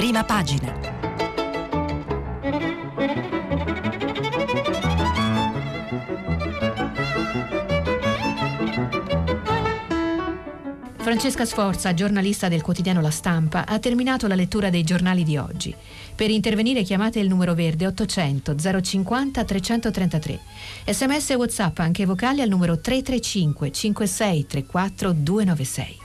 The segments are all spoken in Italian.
prima pagina. Francesca Sforza, giornalista del quotidiano La Stampa, ha terminato la lettura dei giornali di oggi. Per intervenire chiamate il numero verde 800 050 333. Sms e WhatsApp anche vocali al numero 335 5634 296.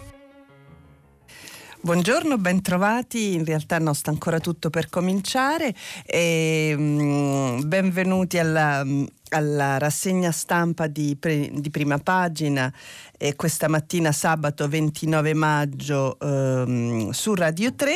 Buongiorno, bentrovati. In realtà non sta ancora tutto per cominciare. E, mm, benvenuti alla, alla, rassegna stampa di, pre, di prima pagina eh, questa mattina sabato 29 maggio ehm, su Radio 3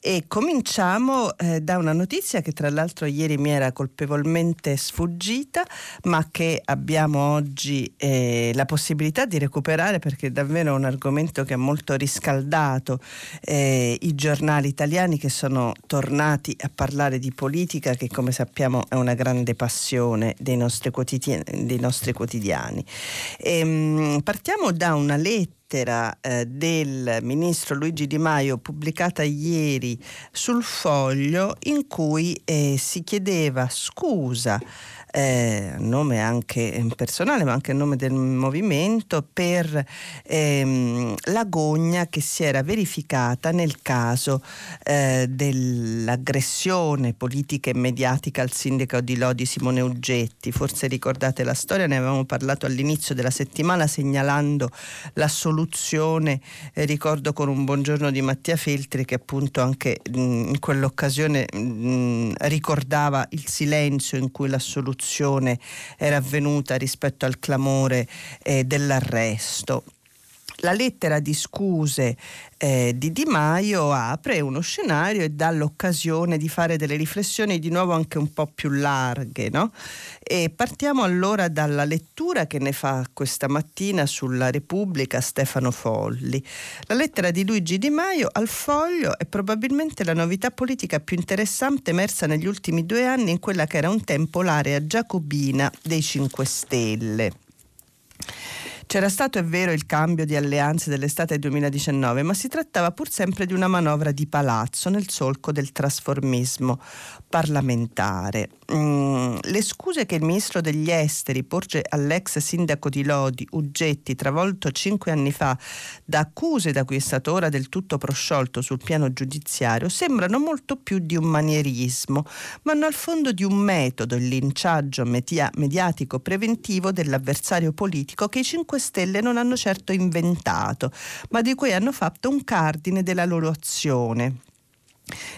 e cominciamo eh, da una notizia che tra l'altro ieri mi era colpevolmente sfuggita ma che abbiamo oggi eh, la possibilità di recuperare perché è davvero un argomento che ha molto riscaldato eh, i giornali italiani che sono tornati a parlare di politica che come sappiamo è una grande passione dei nostri quotidiani. Dei nostri quotidiani. E, ehm, partiamo Partiamo da una lettera eh, del ministro Luigi Di Maio pubblicata ieri sul foglio in cui eh, si chiedeva scusa eh, nome anche personale ma anche a nome del movimento per ehm, l'agonia che si era verificata nel caso eh, dell'aggressione politica e mediatica al sindaco di Lodi Simone Uggetti. Forse ricordate la storia, ne avevamo parlato all'inizio della settimana segnalando la soluzione, eh, ricordo con un buongiorno di Mattia Feltri che appunto anche mh, in quell'occasione mh, ricordava il silenzio in cui la soluzione rivoluzione era avvenuta rispetto al clamore eh, dell'arresto. La lettera di scuse eh, di Di Maio apre uno scenario e dà l'occasione di fare delle riflessioni di nuovo anche un po' più larghe. No? E partiamo allora dalla lettura che ne fa questa mattina sulla Repubblica Stefano Folli. La lettera di Luigi Di Maio al foglio è probabilmente la novità politica più interessante emersa negli ultimi due anni in quella che era un tempo l'area giacobina dei 5 Stelle. C'era stato, è vero, il cambio di alleanze dell'estate 2019, ma si trattava pur sempre di una manovra di palazzo nel solco del trasformismo parlamentare. Mm, le scuse che il ministro degli esteri porge all'ex sindaco di Lodi, Uggetti, travolto cinque anni fa da accuse da cui è stato ora del tutto prosciolto sul piano giudiziario, sembrano molto più di un manierismo, ma hanno al fondo di un metodo, il linciaggio media- mediatico preventivo dell'avversario politico che i 5 Stelle non hanno certo inventato, ma di cui hanno fatto un cardine della loro azione.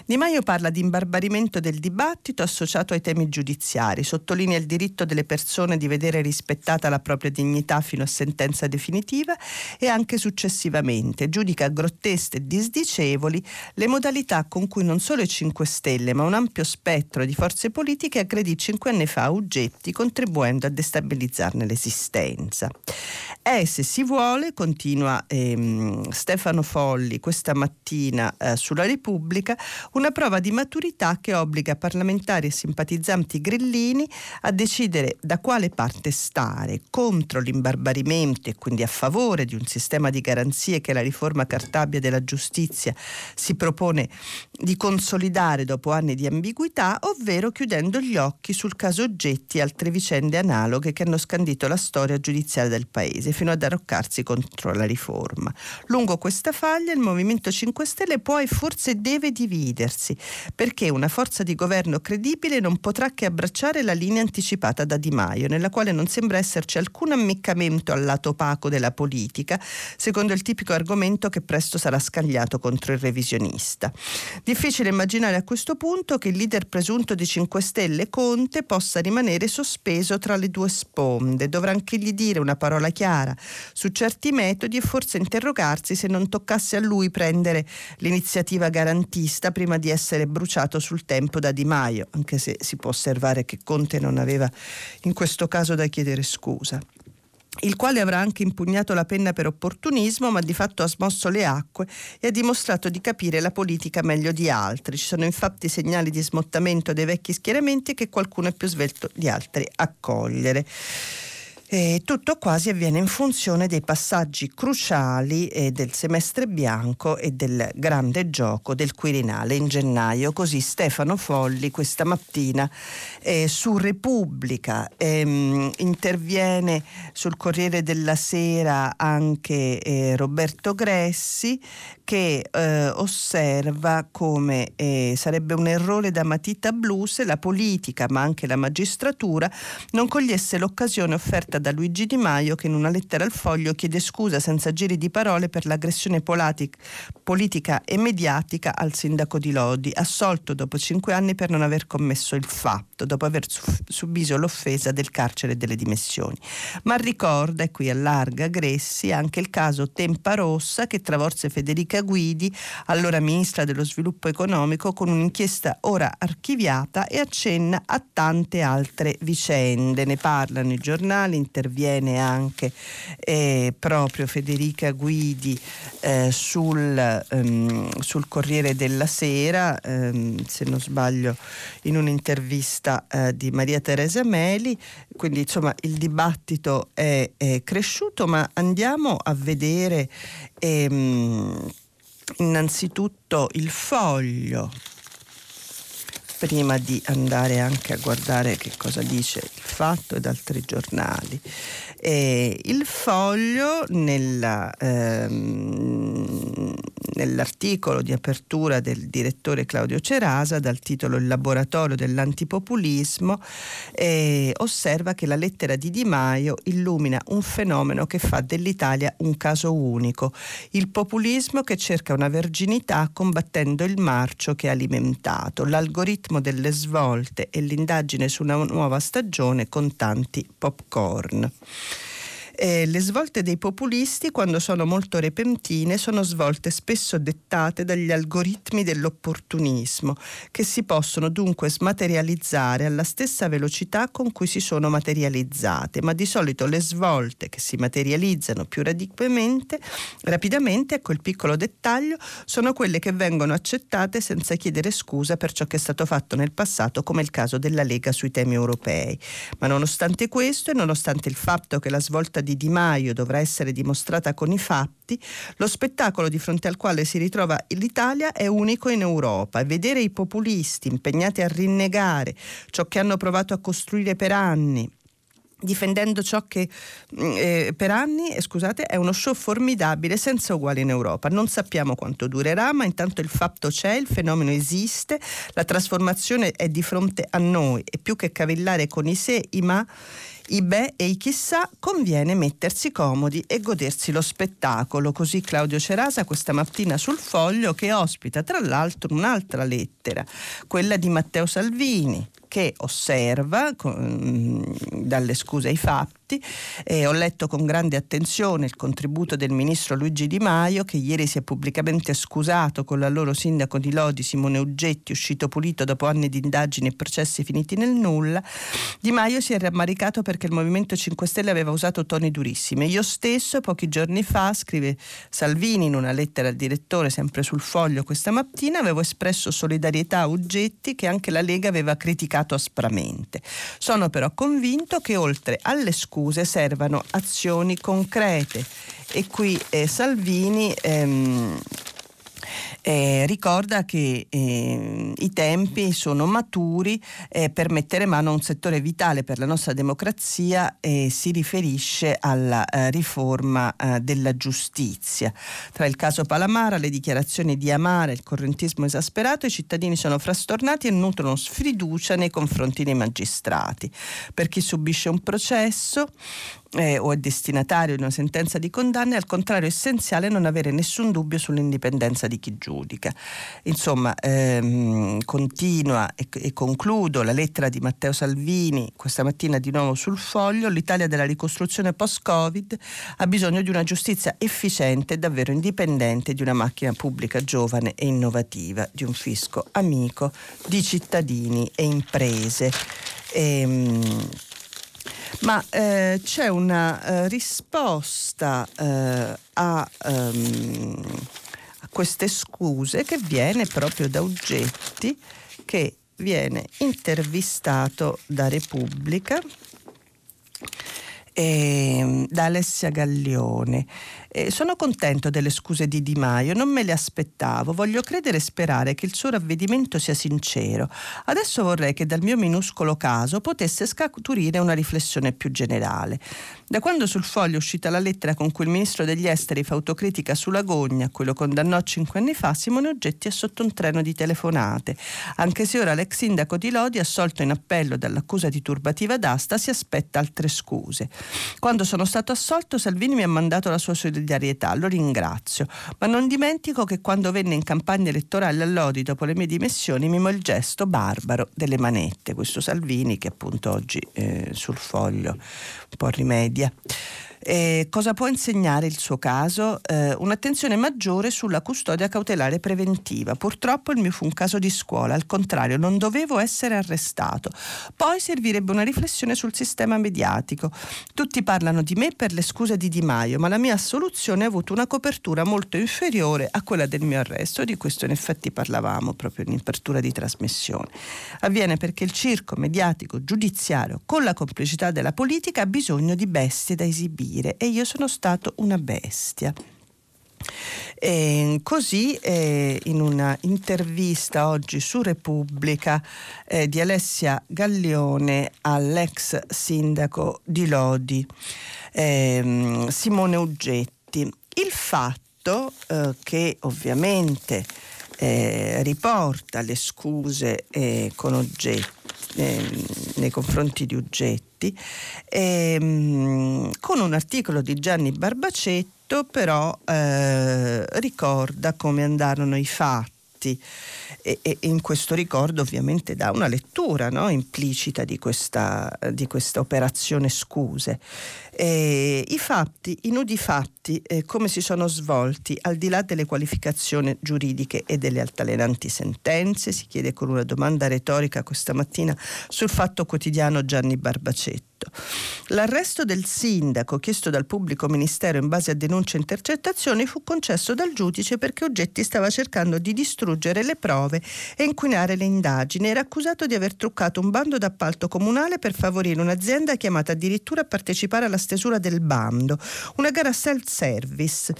Di Maio parla di imbarbarimento del dibattito associato ai temi giudiziari, sottolinea il diritto delle persone di vedere rispettata la propria dignità fino a sentenza definitiva e anche successivamente giudica grotteste e disdicevoli le modalità con cui non solo i 5 Stelle ma un ampio spettro di forze politiche aggredì cinque anni fa Uggetti contribuendo a destabilizzarne l'esistenza. È, se si vuole, continua ehm, Stefano Folli questa mattina eh, sulla Repubblica, una prova di maturità che obbliga parlamentari e simpatizzanti grillini a decidere da quale parte stare, contro l'imbarbarimento e quindi a favore di un sistema di garanzie che la riforma Cartabia della giustizia si propone di consolidare dopo anni di ambiguità, ovvero chiudendo gli occhi sul caso oggetti e altre vicende analoghe che hanno scandito la storia giudiziaria del Paese, fino ad arroccarsi contro la riforma. Lungo questa faglia il Movimento 5 Stelle può e forse deve dividere dividersi, perché una forza di governo credibile non potrà che abbracciare la linea anticipata da Di Maio, nella quale non sembra esserci alcun ammiccamento al lato opaco della politica, secondo il tipico argomento che presto sarà scagliato contro il revisionista. Difficile immaginare a questo punto che il leader presunto di 5 Stelle, Conte, possa rimanere sospeso tra le due sponde. Dovrà anche gli dire una parola chiara su certi metodi e forse interrogarsi se non toccasse a lui prendere l'iniziativa garantista vista prima di essere bruciato sul tempo da Di Maio, anche se si può osservare che Conte non aveva in questo caso da chiedere scusa il quale avrà anche impugnato la penna per opportunismo, ma di fatto ha smosso le acque e ha dimostrato di capire la politica meglio di altri. Ci sono infatti segnali di smottamento dei vecchi schieramenti che qualcuno è più svelto di altri a cogliere. E tutto quasi avviene in funzione dei passaggi cruciali eh, del semestre bianco e del grande gioco del Quirinale in gennaio. Così Stefano Folli questa mattina eh, su Repubblica ehm, interviene sul Corriere della Sera anche eh, Roberto Gressi che eh, osserva come eh, sarebbe un errore da matita blu se la politica ma anche la magistratura non cogliesse l'occasione offerta scritta da Luigi Di Maio che in una lettera al foglio chiede scusa senza giri di parole per l'aggressione politica, politica e mediatica al sindaco di Lodi, assolto dopo cinque anni per non aver commesso il fatto, dopo aver subito l'offesa del carcere e delle dimissioni. Ma ricorda, e qui allarga Gressi, anche il caso Tempa Rossa che travolse Federica Guidi, allora ministra dello sviluppo economico, con un'inchiesta ora archiviata e accenna a tante altre vicende. Ne parlano i giornali, interviene anche eh, proprio Federica Guidi eh, sul, um, sul, Corriere della Sera, um, se non sbaglio in un'intervista uh, di Maria Teresa Meli, quindi insomma il dibattito è, è cresciuto, ma andiamo a vedere ehm, innanzitutto il foglio prima di andare anche a guardare che cosa dice il fatto ed altri giornali. E il foglio nella, ehm, nell'articolo di apertura del direttore Claudio Cerasa dal titolo Il laboratorio dell'antipopulismo eh, osserva che la lettera di Di Maio illumina un fenomeno che fa dell'Italia un caso unico, il populismo che cerca una verginità combattendo il marcio che ha alimentato, l'algoritmo delle svolte e l'indagine su una nuova stagione con tanti popcorn. Eh, le svolte dei populisti, quando sono molto repentine, sono svolte spesso dettate dagli algoritmi dell'opportunismo, che si possono dunque smaterializzare alla stessa velocità con cui si sono materializzate, ma di solito le svolte che si materializzano più rapidamente, ecco il piccolo dettaglio, sono quelle che vengono accettate senza chiedere scusa per ciò che è stato fatto nel passato, come il caso della Lega sui temi europei. Ma nonostante questo e nonostante il fatto che la svolta di Di Maio dovrà essere dimostrata con i fatti, lo spettacolo di fronte al quale si ritrova l'Italia è unico in Europa e vedere i populisti impegnati a rinnegare ciò che hanno provato a costruire per anni difendendo ciò che mm, eh, per anni eh, scusate, è uno show formidabile senza uguali in Europa. Non sappiamo quanto durerà, ma intanto il fatto c'è, il fenomeno esiste, la trasformazione è di fronte a noi e più che cavillare con i se, i ma i beh e i chissà conviene mettersi comodi e godersi lo spettacolo. Così Claudio Cerasa questa mattina sul foglio che ospita tra l'altro un'altra lettera, quella di Matteo Salvini che osserva con, dalle scuse ai fatti ho letto con grande attenzione il contributo del ministro Luigi Di Maio che ieri si è pubblicamente scusato con l'allora sindaco di Lodi Simone Uggetti, uscito pulito dopo anni di indagini e processi finiti nel nulla. Di Maio si è rammaricato perché il Movimento 5 Stelle aveva usato toni durissimi. Io stesso pochi giorni fa, scrive Salvini in una lettera al direttore sempre sul foglio questa mattina, avevo espresso solidarietà a Uggetti che anche la Lega aveva criticato aspramente. Sono però convinto che oltre alle scuse servano azioni concrete e qui eh, Salvini ehm, eh, ricorda che eh, i tempi sono maturi eh, per mettere mano a un settore vitale per la nostra democrazia e si riferisce alla eh, riforma eh, della giustizia. Tra il caso Palamara, le dichiarazioni di Amara, il correntismo esasperato, i cittadini sono frastornati e nutrono sfiducia nei confronti dei magistrati. Per chi subisce un processo eh, o è destinatario di una sentenza di condanna, è al contrario essenziale non avere nessun dubbio sull'indipendenza di chi giudica. Insomma, ehm, continua e, e, concludo la lettera di Matteo Salvini questa mattina di nuovo sul foglio, l'Italia della ricostruzione post-Covid ha bisogno di una giustizia efficiente e davvero indipendente, di una macchina pubblica giovane e innovativa, di un fisco amico di cittadini e imprese. Ehm, ma eh, c'è una eh, risposta eh, a, um, queste scuse che viene proprio da Uggetti che viene intervistato da Repubblica eh, da Alessia Gaglione. Eh, sono contento delle scuse di Di Maio, non me le aspettavo, voglio credere e sperare che il suo ravvedimento sia sincero. Adesso vorrei che dal mio minuscolo caso potesse scaturire una riflessione più generale. Da quando sul foglio è uscita la lettera con cui il ministro degli esteri fa autocritica sulla gogna, a cui lo condannò cinque anni fa, Simone Oggetti è sotto un treno di telefonate, anche se ora l'ex sindaco di Lodi, assolto in appello dall'accusa di turbativa d'asta, si aspetta altre scuse. Quando sono stato assolto Salvini mi ha mandato la sua solidarietà, lo ringrazio, ma non dimentico che quando venne in campagna elettorale a Lodi dopo le mie dimissioni mimò il gesto barbaro delle manette, questo Salvini che appunto oggi eh, sul foglio un po' rimedia. Eh, cosa può insegnare il suo caso? Eh, un'attenzione maggiore sulla custodia cautelare preventiva. Purtroppo il mio fu un caso di scuola, al contrario, non dovevo essere arrestato. Poi servirebbe una riflessione sul sistema mediatico. Tutti parlano di me per le scuse di Di Maio, ma la mia assoluzione ha avuto una copertura molto inferiore a quella del mio arresto. Di questo in effetti parlavamo proprio in apertura di trasmissione. Avviene perché il circo mediatico giudiziario con la complicità della politica ha bisogno di bestie da esibire dire e io sono stato una bestia. E così eh, in una intervista oggi su Repubblica eh, di Alessia Gaglione all'ex sindaco di Lodi, eh, Simone Uggetti, il fatto eh, che ovviamente eh, riporta le scuse eh, con oggetti nei confronti di Uggetti, ehm, con un articolo di Gianni Barbacetto però eh, ricorda come andarono i fatti e, e, in questo ricordo ovviamente dà una lettura no, implicita di questa, di questa, operazione scuse. E I fatti, i nudi fatti, eh, come si sono svolti al di là delle qualificazioni giuridiche e delle altalenanti sentenze, si chiede con una domanda retorica questa mattina sul fatto quotidiano Gianni Barbacetto. L'arresto del sindaco chiesto dal pubblico ministero in base a denunce e intercettazioni fu concesso dal giudice perché Oggetti stava cercando di distruggere le prove e inquinare le indagini. Era accusato di aver truccato un bando d'appalto comunale per favorire un'azienda chiamata addirittura a partecipare alla stesura del bando, una gara self-service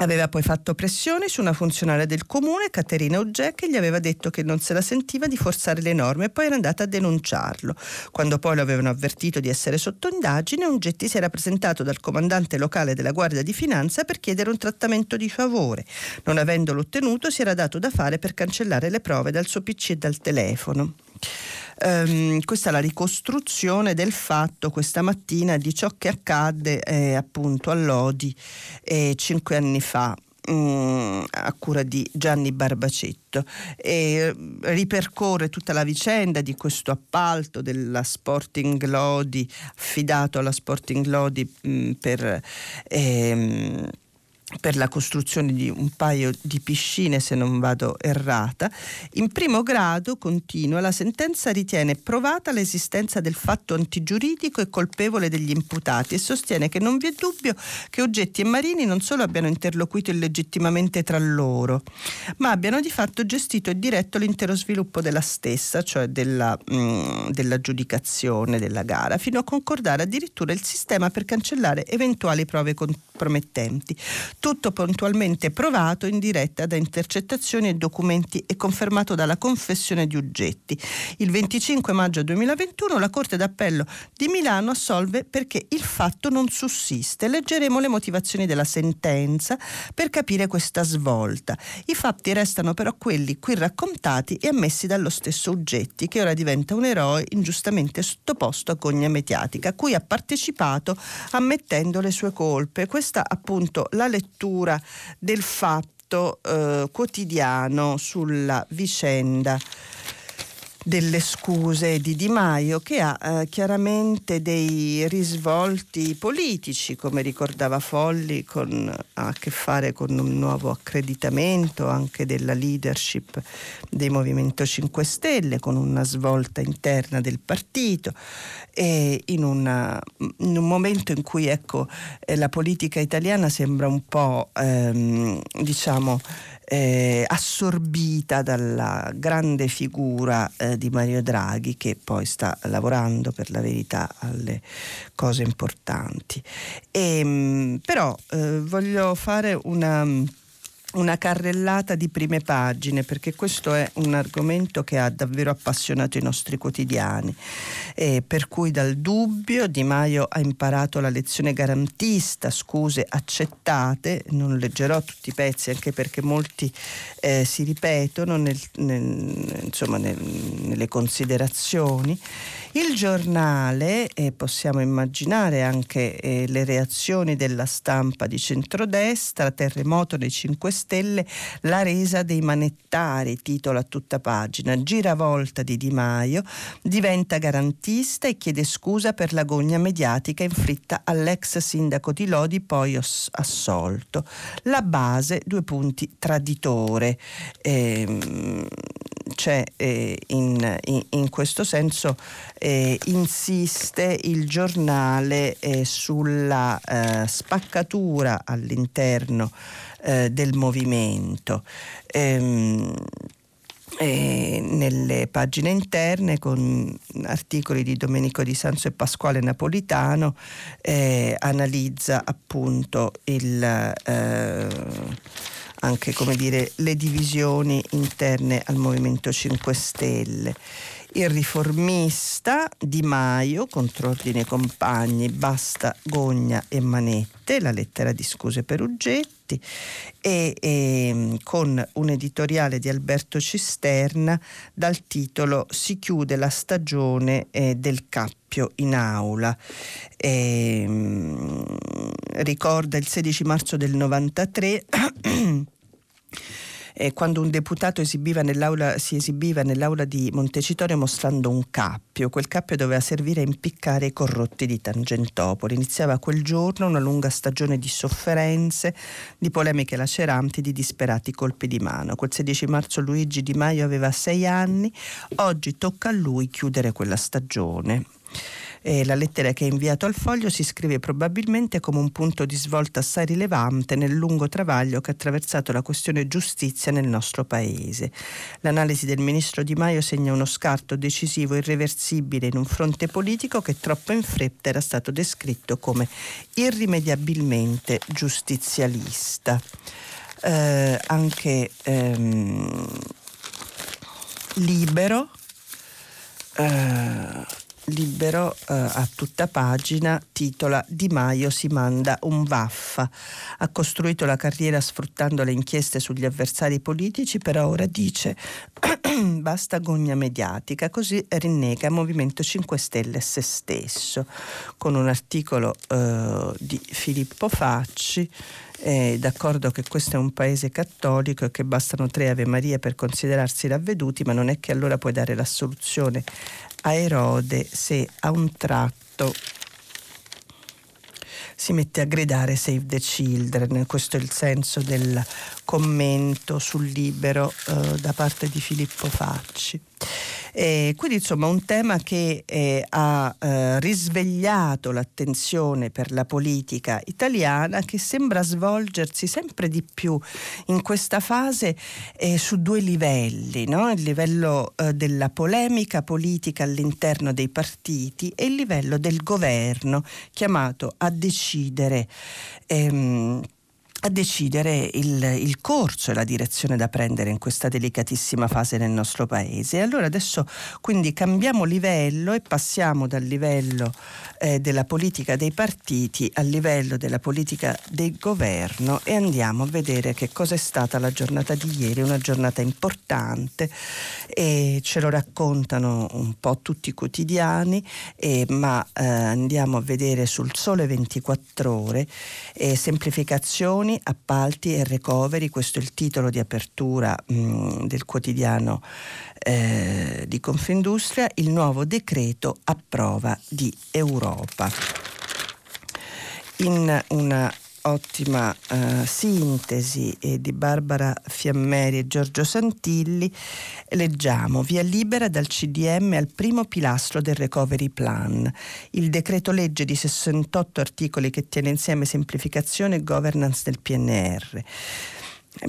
Aveva poi fatto pressioni su una funzionaria del comune, Caterina Ogge, che gli aveva detto che non se la sentiva di forzare le norme e poi era andata a denunciarlo. Quando poi lo avevano avvertito di essere sotto indagine, Oggetti si era presentato dal comandante locale della Guardia di Finanza per chiedere un trattamento di favore. Non avendolo ottenuto, si era dato da fare per cancellare le prove dal suo PC e dal telefono. Um, questa è la ricostruzione del fatto questa mattina di ciò che accadde eh, appunto a Lodi eh, cinque anni fa mm, a cura di Gianni Barbacetto. E ripercorre tutta la vicenda di questo appalto della Sporting Lodi affidato alla Sporting Lodi mh, mm, per ehm, per la costruzione di un paio di piscine, se non vado errata. In primo grado, continua, la sentenza ritiene provata l'esistenza del fatto antigiuridico e colpevole degli imputati e sostiene che non vi è dubbio che Oggetti e Marini non solo abbiano interloquito illegittimamente tra loro, ma abbiano di fatto gestito e diretto l'intero sviluppo della stessa, cioè della, mh, mm, dell'aggiudicazione della gara, fino a concordare addirittura il sistema per cancellare eventuali prove compromettenti tutto puntualmente provato in diretta da intercettazioni e documenti e confermato dalla confessione di Uggetti. Il 25 maggio 2021 la Corte d'Appello di Milano assolve perché il fatto non sussiste. Leggeremo le motivazioni della sentenza per capire questa svolta. I fatti restano però quelli qui raccontati e ammessi dallo stesso Uggetti, che ora diventa un eroe ingiustamente sottoposto a gogna mediatica, cui ha partecipato ammettendo le sue colpe. Questa appunto la lettura lettura del fatto eh, quotidiano sulla vicenda delle scuse di Di Maio che ha eh, chiaramente dei risvolti politici, come ricordava Folli, con, ha a che fare con un nuovo accreditamento anche della leadership del Movimento 5 Stelle, con una svolta interna del partito e in, una, in un momento in cui ecco, eh, la politica italiana sembra un po' ehm, diciamo eh, assorbita dalla grande figura eh, di Mario Draghi che poi sta lavorando per la verità alle cose importanti. E, ehm, però eh, voglio fare una una carrellata di prime pagine perché questo è un argomento che ha davvero appassionato i nostri quotidiani. Eh, per cui dal dubbio Di Maio ha imparato la lezione garantista scuse accettate non leggerò tutti i pezzi anche perché molti eh, si ripetono nel, nel, insomma, nel, nelle considerazioni il giornale, e possiamo immaginare anche eh, le reazioni della stampa di centrodestra, terremoto dei 5 Stelle, la resa dei manettari, titola a tutta pagina, giravolta di Di Maio, diventa garantista e chiede scusa per l'agonia mediatica inflitta all'ex sindaco di Lodi, poi assolto. La base, due punti, traditore. Eh, c'è eh, in, in, in, questo senso eh, insiste il giornale eh, sulla eh, spaccatura all'interno eh, del movimento. Ehm, nelle pagine interne con articoli di Domenico Di Sanzo e Pasquale Napolitano eh, analizza appunto il eh, anche come dire, le divisioni interne al Movimento 5 Stelle. Il riformista Di Maio, contrordine compagni, basta gogna e manette, la lettera di scuse per Uggetti, e, e, con un editoriale di Alberto Cisterna dal titolo Si chiude la stagione eh, del cappio in aula. E, ehm, ricorda il 16 marzo del 93 eh, quando un deputato esibiva si esibiva nell'aula di Montecitorio mostrando un cappio. Quel cappio doveva servire a impiccare i corrotti di Tangentopoli. Iniziava quel giorno una lunga stagione di sofferenze, di polemiche laceranti, di disperati colpi di mano. Quel 16 marzo Luigi Di Maio aveva sei anni, oggi tocca a lui chiudere quella stagione. E la lettera che ha inviato al foglio si scrive probabilmente come un punto di svolta assai rilevante nel lungo travaglio che ha attraversato la questione giustizia nel nostro paese. L'analisi del ministro Di Maio segna uno scarto decisivo irreversibile in un fronte politico che troppo in fretta era stato descritto come irrimediabilmente giustizialista. Eh, anche ehm, libero eh, libero eh, a tutta pagina titola Di Maio si manda un vaffa. Ha costruito la carriera sfruttando le inchieste sugli avversari politici, però ora dice basta gogna mediatica, così rinnega Movimento 5 Stelle se stesso, con un articolo eh, di Filippo Facci. Eh, d'accordo che questo è un paese cattolico e che bastano tre Ave Maria per considerarsi ravveduti, ma non è che allora puoi dare l'assoluzione a Erode se a un tratto si mette a gridare Save the Children, questo è il senso del commento sul libero eh, da parte di Filippo Facci. E quindi insomma un tema che eh, ha eh, risvegliato l'attenzione per la politica italiana che sembra svolgersi sempre di più in questa fase eh, su due livelli, no? il livello eh, della polemica politica all'interno dei partiti e il livello del governo chiamato a decidere ehm, a decidere il, il, corso e la direzione da prendere in questa delicatissima fase nel nostro paese. Allora adesso quindi cambiamo livello e passiamo dal livello eh, della politica dei partiti al livello della politica del governo e andiamo a vedere che cosa è stata la giornata di ieri, una giornata importante e ce lo raccontano un po' tutti i quotidiani, eh, ma eh, andiamo a vedere sul sole 24 ore semplificazioni Pensioni, appalti e recovery, questo è il titolo di apertura mh, del quotidiano eh, di Confindustria, il nuovo decreto a prova di Europa. In una ottima uh, sintesi eh, di Barbara Fiammeri e Giorgio Santilli, leggiamo via libera dal CDM al primo pilastro del recovery plan, il decreto legge di 68 articoli che tiene insieme semplificazione e governance del PNR.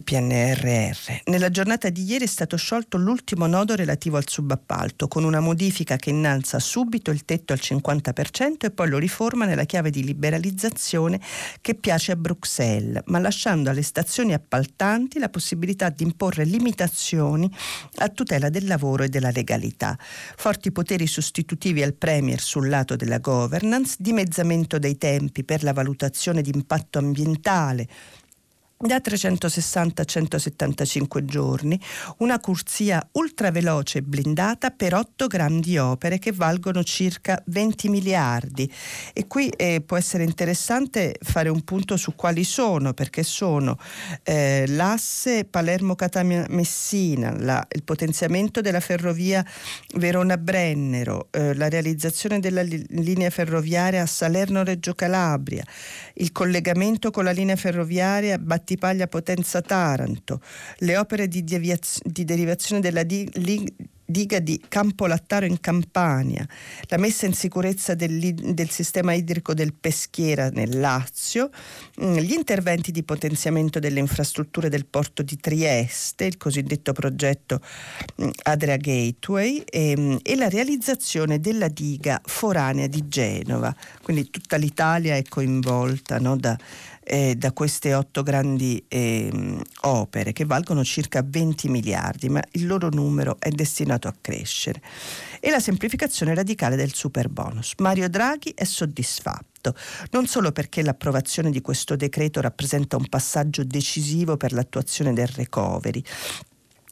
PNRR. Nella giornata di ieri è stato sciolto l'ultimo nodo relativo al subappalto, con una modifica che innalza subito il tetto al 50% e poi lo riforma nella chiave di liberalizzazione che piace a Bruxelles, ma lasciando alle stazioni appaltanti la possibilità di imporre limitazioni a tutela del lavoro e della legalità. Forti poteri sostitutivi al Premier sul lato della governance, dimezzamento dei tempi per la valutazione di impatto ambientale da 360 a 175 giorni, una corsia ultraveloce e blindata per 8 grandi opere che valgono circa 20 miliardi. E qui eh, può essere interessante fare un punto su quali sono, perché sono eh, l'asse Palermo-Catania-Messina, la, il potenziamento della ferrovia Verona-Brennero, eh, la realizzazione della li- linea ferroviaria Salerno-Reggio Calabria, il collegamento con la linea ferroviaria Battipaglia Battipaglia Potenza Taranto, le opere di, deviaz- di derivazione della di- li- diga di Campo Lattaro in Campania, la messa in sicurezza del, del, sistema idrico del Peschiera nel Lazio, mm, gli interventi di potenziamento delle infrastrutture del porto di Trieste, il cosiddetto progetto mm, Adria Gateway e, mm, e la realizzazione della diga foranea di Genova. Quindi tutta l'Italia è coinvolta no, da, eh, da queste otto grandi eh, opere che valgono circa 20 miliardi, ma il loro numero è destinato a crescere. E la semplificazione radicale del super bonus. Mario Draghi è soddisfatto non solo perché l'approvazione di questo decreto rappresenta un passaggio decisivo per l'attuazione del recovery,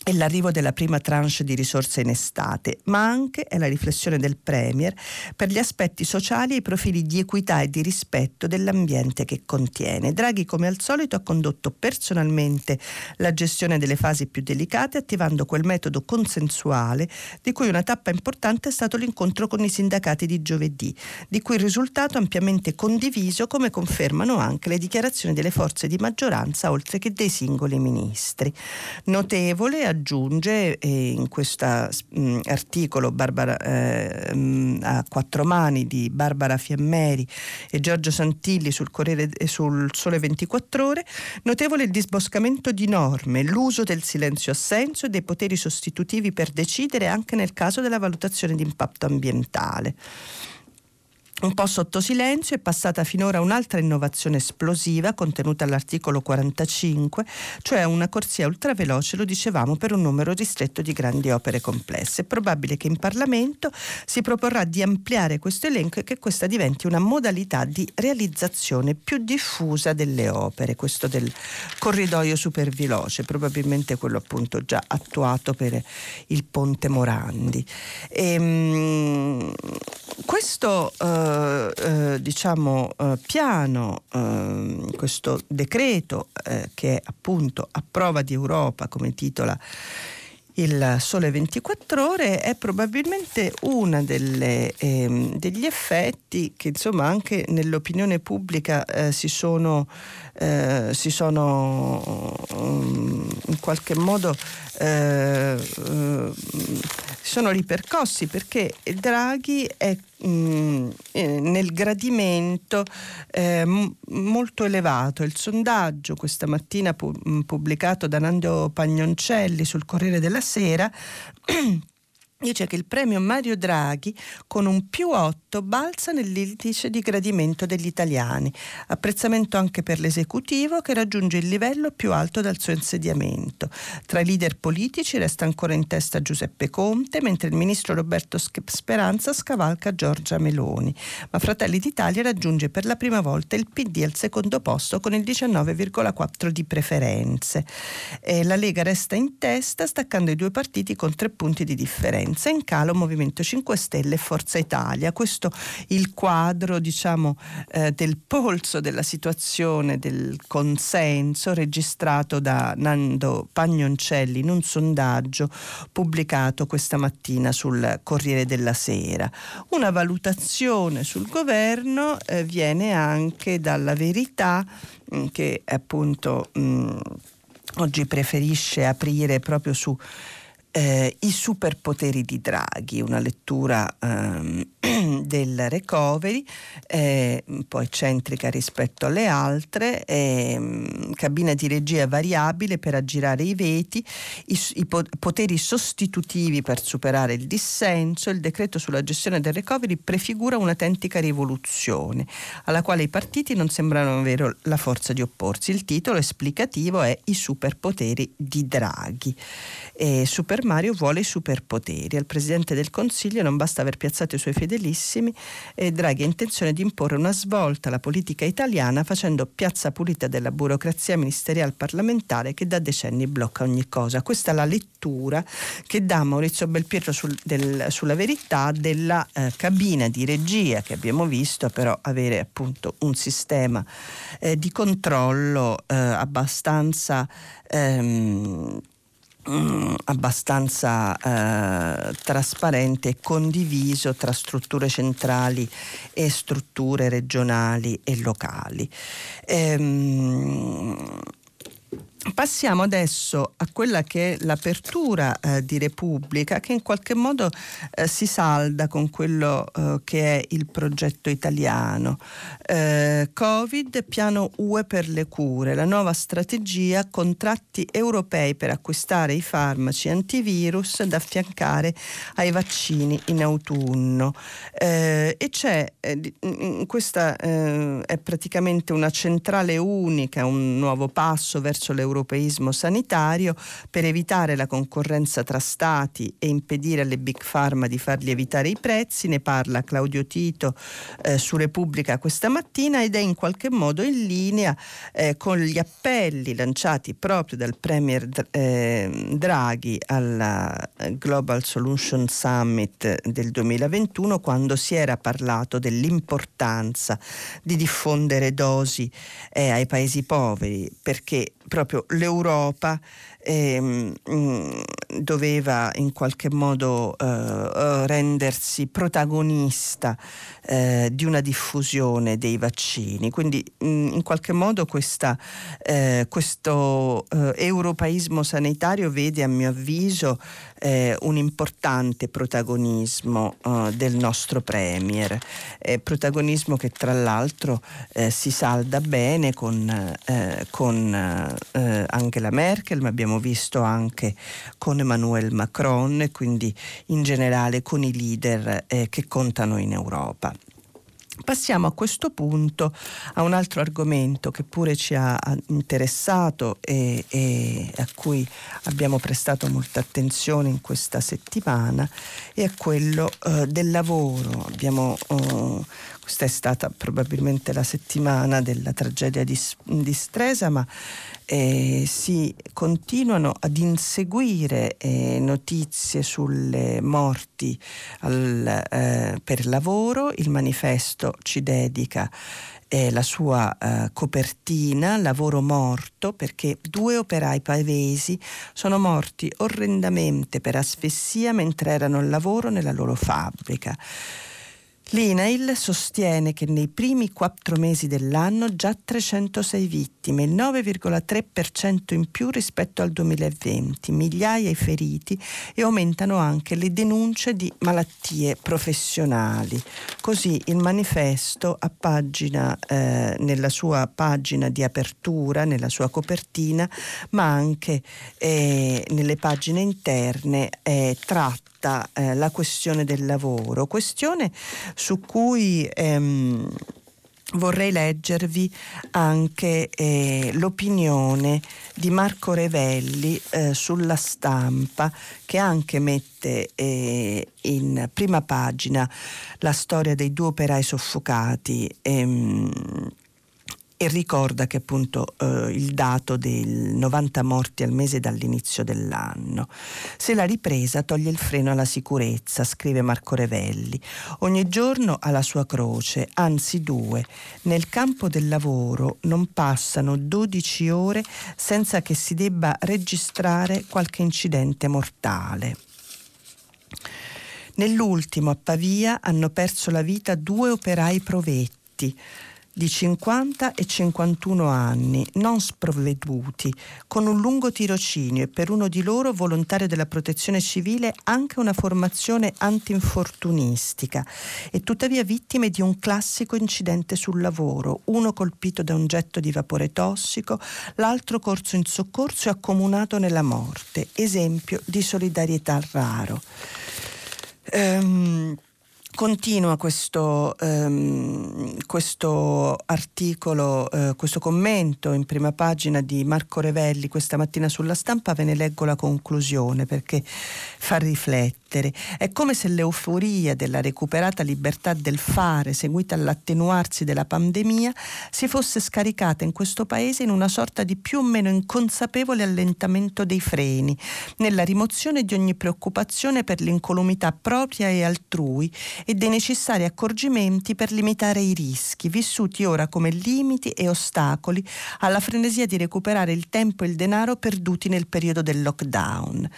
è l'arrivo della prima tranche di risorse in estate, ma anche è la riflessione del Premier per gli aspetti sociali e i profili di equità e di rispetto dell'ambiente che contiene. Draghi, come al solito, ha condotto personalmente la gestione delle fasi più delicate, attivando quel metodo consensuale di cui una tappa importante è stato l'incontro con i sindacati di giovedì, di cui il risultato ampiamente condiviso, come confermano anche le dichiarazioni delle forze di maggioranza, oltre che dei singoli ministri. Notevole aggiunge eh, in questo mm, articolo Barbara, eh, mm, a quattro mani di Barbara Fiammeri e Giorgio Santilli sul, Corriere, sul Sole 24 Ore, notevole il disboscamento di norme, l'uso del silenzio assenso e dei poteri sostitutivi per decidere anche nel caso della valutazione di impatto ambientale. Un po' sotto silenzio è passata finora un'altra innovazione esplosiva contenuta all'articolo 45, cioè una corsia ultraveloce, lo dicevamo, per un numero ristretto di grandi opere complesse. È probabile che in Parlamento si proporrà di ampliare questo elenco e che questa diventi una modalità di realizzazione più diffusa delle opere, questo del corridoio superveloce, probabilmente quello appunto già attuato per il Ponte Morandi. E, ehm, questo eh, eh, diciamo, eh, piano, ehm, questo decreto eh, che è appunto a prova di Europa, come titola il Sole 24 Ore è probabilmente uno ehm, degli effetti che insomma anche nell'opinione pubblica eh, si sono, eh, si sono um, in qualche modo eh, eh, sono ripercossi perché Draghi è mm, eh, nel gradimento eh, m- molto elevato. Il sondaggio questa mattina pu- mm, pubblicato da Nando Pagnoncelli sul Corriere della Sera dice che il premio Mario Draghi con un più 8 balza nell'indice di gradimento degli italiani, apprezzamento anche per l'esecutivo che raggiunge il livello più alto dal suo insediamento. Tra i leader politici resta ancora in testa Giuseppe Conte, mentre il ministro Roberto Speranza scavalca Giorgia Meloni, ma Fratelli d'Italia raggiunge per la prima volta il PD al secondo posto con il 19,4 di preferenze. E la Lega resta in testa staccando i due partiti con tre punti di differenza differenza, in calo Movimento 5 Stelle e Forza Italia. Questo il quadro diciamo, eh, del polso della situazione, del consenso registrato da Nando Pagnoncelli in un sondaggio pubblicato questa mattina sul Corriere della Sera. Una valutazione sul governo eh, viene anche dalla verità mm, che appunto mh, mm, oggi preferisce aprire proprio su eh, I superpoteri di Draghi, una lettura ehm, del recovery, eh, un po' eccentrica rispetto alle altre, eh, cabina di regia variabile per aggirare i veti, i, i poteri sostitutivi per superare il dissenso, il decreto sulla gestione del recovery prefigura un'autentica rivoluzione alla quale i partiti non sembrano avere la forza di opporsi. Il titolo esplicativo è I superpoteri di Draghi. E Super Mario vuole i superpoteri. Al Presidente del Consiglio non basta aver piazzato i suoi fedelissimi e Draghi ha intenzione di imporre una svolta alla politica italiana facendo piazza pulita della burocrazia ministeriale parlamentare che da decenni blocca ogni cosa. Questa è la lettura che dà Maurizio Belpietro sul, del, sulla verità della eh, cabina di regia che abbiamo visto però avere appunto un sistema eh, di controllo eh, abbastanza ehm, Mm, abbastanza eh, trasparente e condiviso tra strutture centrali e strutture regionali e locali. Ehm, Passiamo adesso a quella che è l'apertura eh, di Repubblica che in qualche modo eh, si salda con quello eh, che è il progetto italiano. Eh, Covid, piano UE per le cure, la nuova strategia, contratti europei per acquistare i farmaci antivirus da affiancare ai vaccini in autunno. Eh, e c'è, eh, questa è praticamente una centrale unica, un nuovo passo verso l'Europa europeismo sanitario per evitare la concorrenza tra stati e impedire alle big pharma di far lievitare i prezzi. Ne parla Claudio Tito eh, su Repubblica questa mattina ed è in qualche modo in linea eh, con gli appelli lanciati proprio dal Premier eh, Draghi alla Global Solution Summit del 2021 quando si era parlato dell'importanza di diffondere dosi eh, ai paesi poveri perché proprio l'Europa ehm, mm, doveva in qualche modo eh, eh, rendersi protagonista eh, di una diffusione dei vaccini. Quindi mm, in qualche modo questa, eh, questo eh, europeismo sanitario vede a mio avviso eh, un importante protagonismo del nostro Premier, protagonismo che tra l'altro si salda bene con, con Angela Merkel, ma abbiamo visto anche con Emmanuel Macron e quindi in generale con i leader eh, che contano in Europa. Passiamo a questo punto a un altro argomento che pure ci ha interessato e, e, a cui abbiamo prestato molta attenzione in questa settimana e a quello eh, del lavoro. Abbiamo eh, questa è stata probabilmente la settimana della tragedia di, di Stresa, ma eh, si continuano ad inseguire eh, notizie sulle morti al, eh, per lavoro. Il manifesto ci dedica eh, la sua eh, copertina, Lavoro morto, perché due operai pavesi sono morti orrendamente per asfessia mentre erano al lavoro nella loro fabbrica. L'INAIL sostiene che nei primi quattro mesi dell'anno già 306 vittime, il 9,3% in più rispetto al 2020, migliaia i feriti e aumentano anche le denunce di malattie professionali. Così il manifesto pagina, eh, nella sua pagina di apertura, nella sua copertina, ma anche eh, nelle pagine interne eh, tratta tratta eh, la questione del lavoro, questione su cui ehm, vorrei leggervi anche eh, l'opinione di Marco Revelli eh, sulla stampa che anche mette eh, in prima pagina la storia dei due operai soffocati. Ehm, e ricorda che appunto eh, il dato del 90 morti al mese dall'inizio dell'anno. Se la ripresa toglie il freno alla sicurezza, scrive Marco Revelli. Ogni giorno ha la sua croce, anzi due. Nel campo del lavoro non passano 12 ore senza che si debba registrare qualche incidente mortale. Nell'ultimo a Pavia hanno perso la vita due operai provetti di 50 e 51 anni, non sprovveduti, con un lungo tirocinio e per uno di loro volontario della protezione civile anche una formazione antinfortunistica e tuttavia vittime di un classico incidente sul lavoro, uno colpito da un getto di vapore tossico, l'altro corso in soccorso e accomunato nella morte, esempio di solidarietà raro. Um, Continua questo, um, questo articolo, uh, questo commento in prima pagina di Marco Revelli questa mattina sulla stampa, ve ne leggo la conclusione perché fa riflettere lettere. È come se l'euforia della recuperata libertà del fare, seguita all'attenuarsi della pandemia, si fosse scaricata in questo paese in una sorta di più o meno inconsapevole allentamento dei freni, nella rimozione di ogni preoccupazione per l'incolumità propria e altrui e dei necessari accorgimenti per limitare i rischi, vissuti ora come limiti e ostacoli alla frenesia di recuperare il tempo e il denaro perduti nel periodo del lockdown.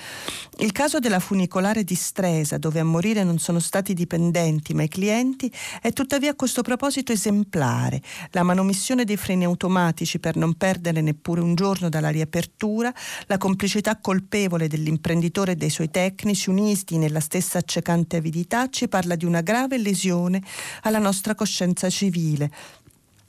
Il caso della funicolare di Stresa, dove a morire non sono stati i dipendenti ma i clienti, è tuttavia a questo proposito esemplare. La manomissione dei freni automatici per non perdere neppure un giorno dalla riapertura, la complicità colpevole dell'imprenditore e dei suoi tecnici uniti nella stessa accecante avidità ci parla di una grave lesione alla nostra coscienza civile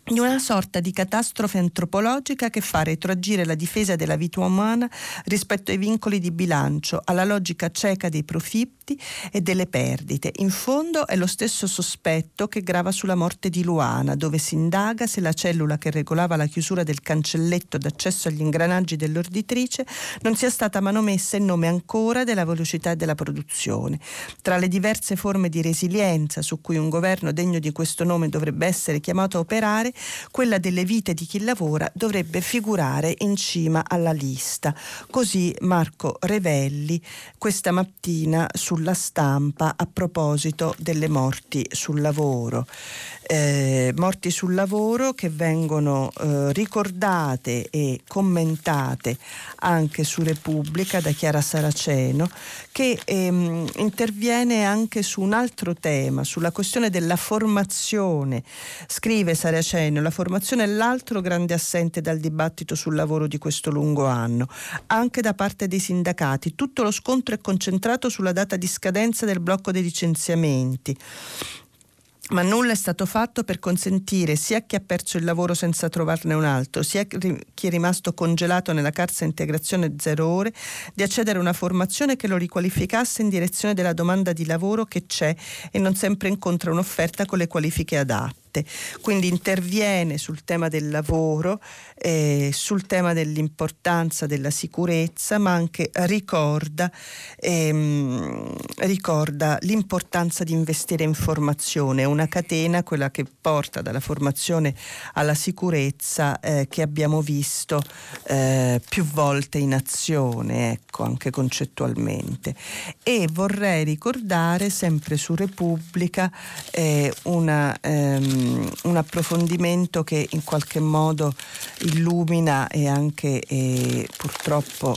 di una sorta di catastrofe antropologica che fa retroagire la difesa della vita umana rispetto ai vincoli di bilancio, alla logica cieca dei profitti e delle perdite. In fondo è lo stesso sospetto che grava sulla morte di Luana, dove si indaga se la cellula che regolava la chiusura del cancelletto d'accesso agli ingranaggi dell'orditrice non sia stata manomessa in nome ancora della velocità della produzione. Tra le diverse forme di resilienza su cui un governo degno di questo nome dovrebbe essere chiamato a operare, quella delle vite di chi lavora dovrebbe figurare in cima alla lista. Così Marco Revelli questa mattina sulla stampa a proposito delle morti sul lavoro eh, morti sul lavoro che vengono eh, ricordate e commentate anche su Repubblica da Chiara Saraceno che ehm, interviene anche su un altro tema, sulla questione della formazione. Scrive Saraceno, la formazione è l'altro grande assente dal dibattito sul lavoro di questo lungo anno, anche da parte dei sindacati. Tutto lo scontro è concentrato sulla data di scadenza del blocco dei licenziamenti ma nulla è stato fatto per consentire sia chi ha perso il lavoro senza trovarne un altro, sia chi è rimasto congelato nella carsa integrazione zero ore, di accedere a una formazione che lo riqualificasse in direzione della domanda di lavoro che c'è e non sempre incontra un'offerta con le qualifiche adatte parte, quindi interviene sul tema del lavoro, eh, sul tema dell'importanza della sicurezza, ma anche ricorda, ehm, ricorda l'importanza di investire in formazione, una catena, quella che porta dalla formazione alla sicurezza, eh, che abbiamo visto eh, più volte in azione, ecco, anche concettualmente. E vorrei ricordare sempre su Repubblica eh, una ehm, un approfondimento che in qualche modo illumina e anche e purtroppo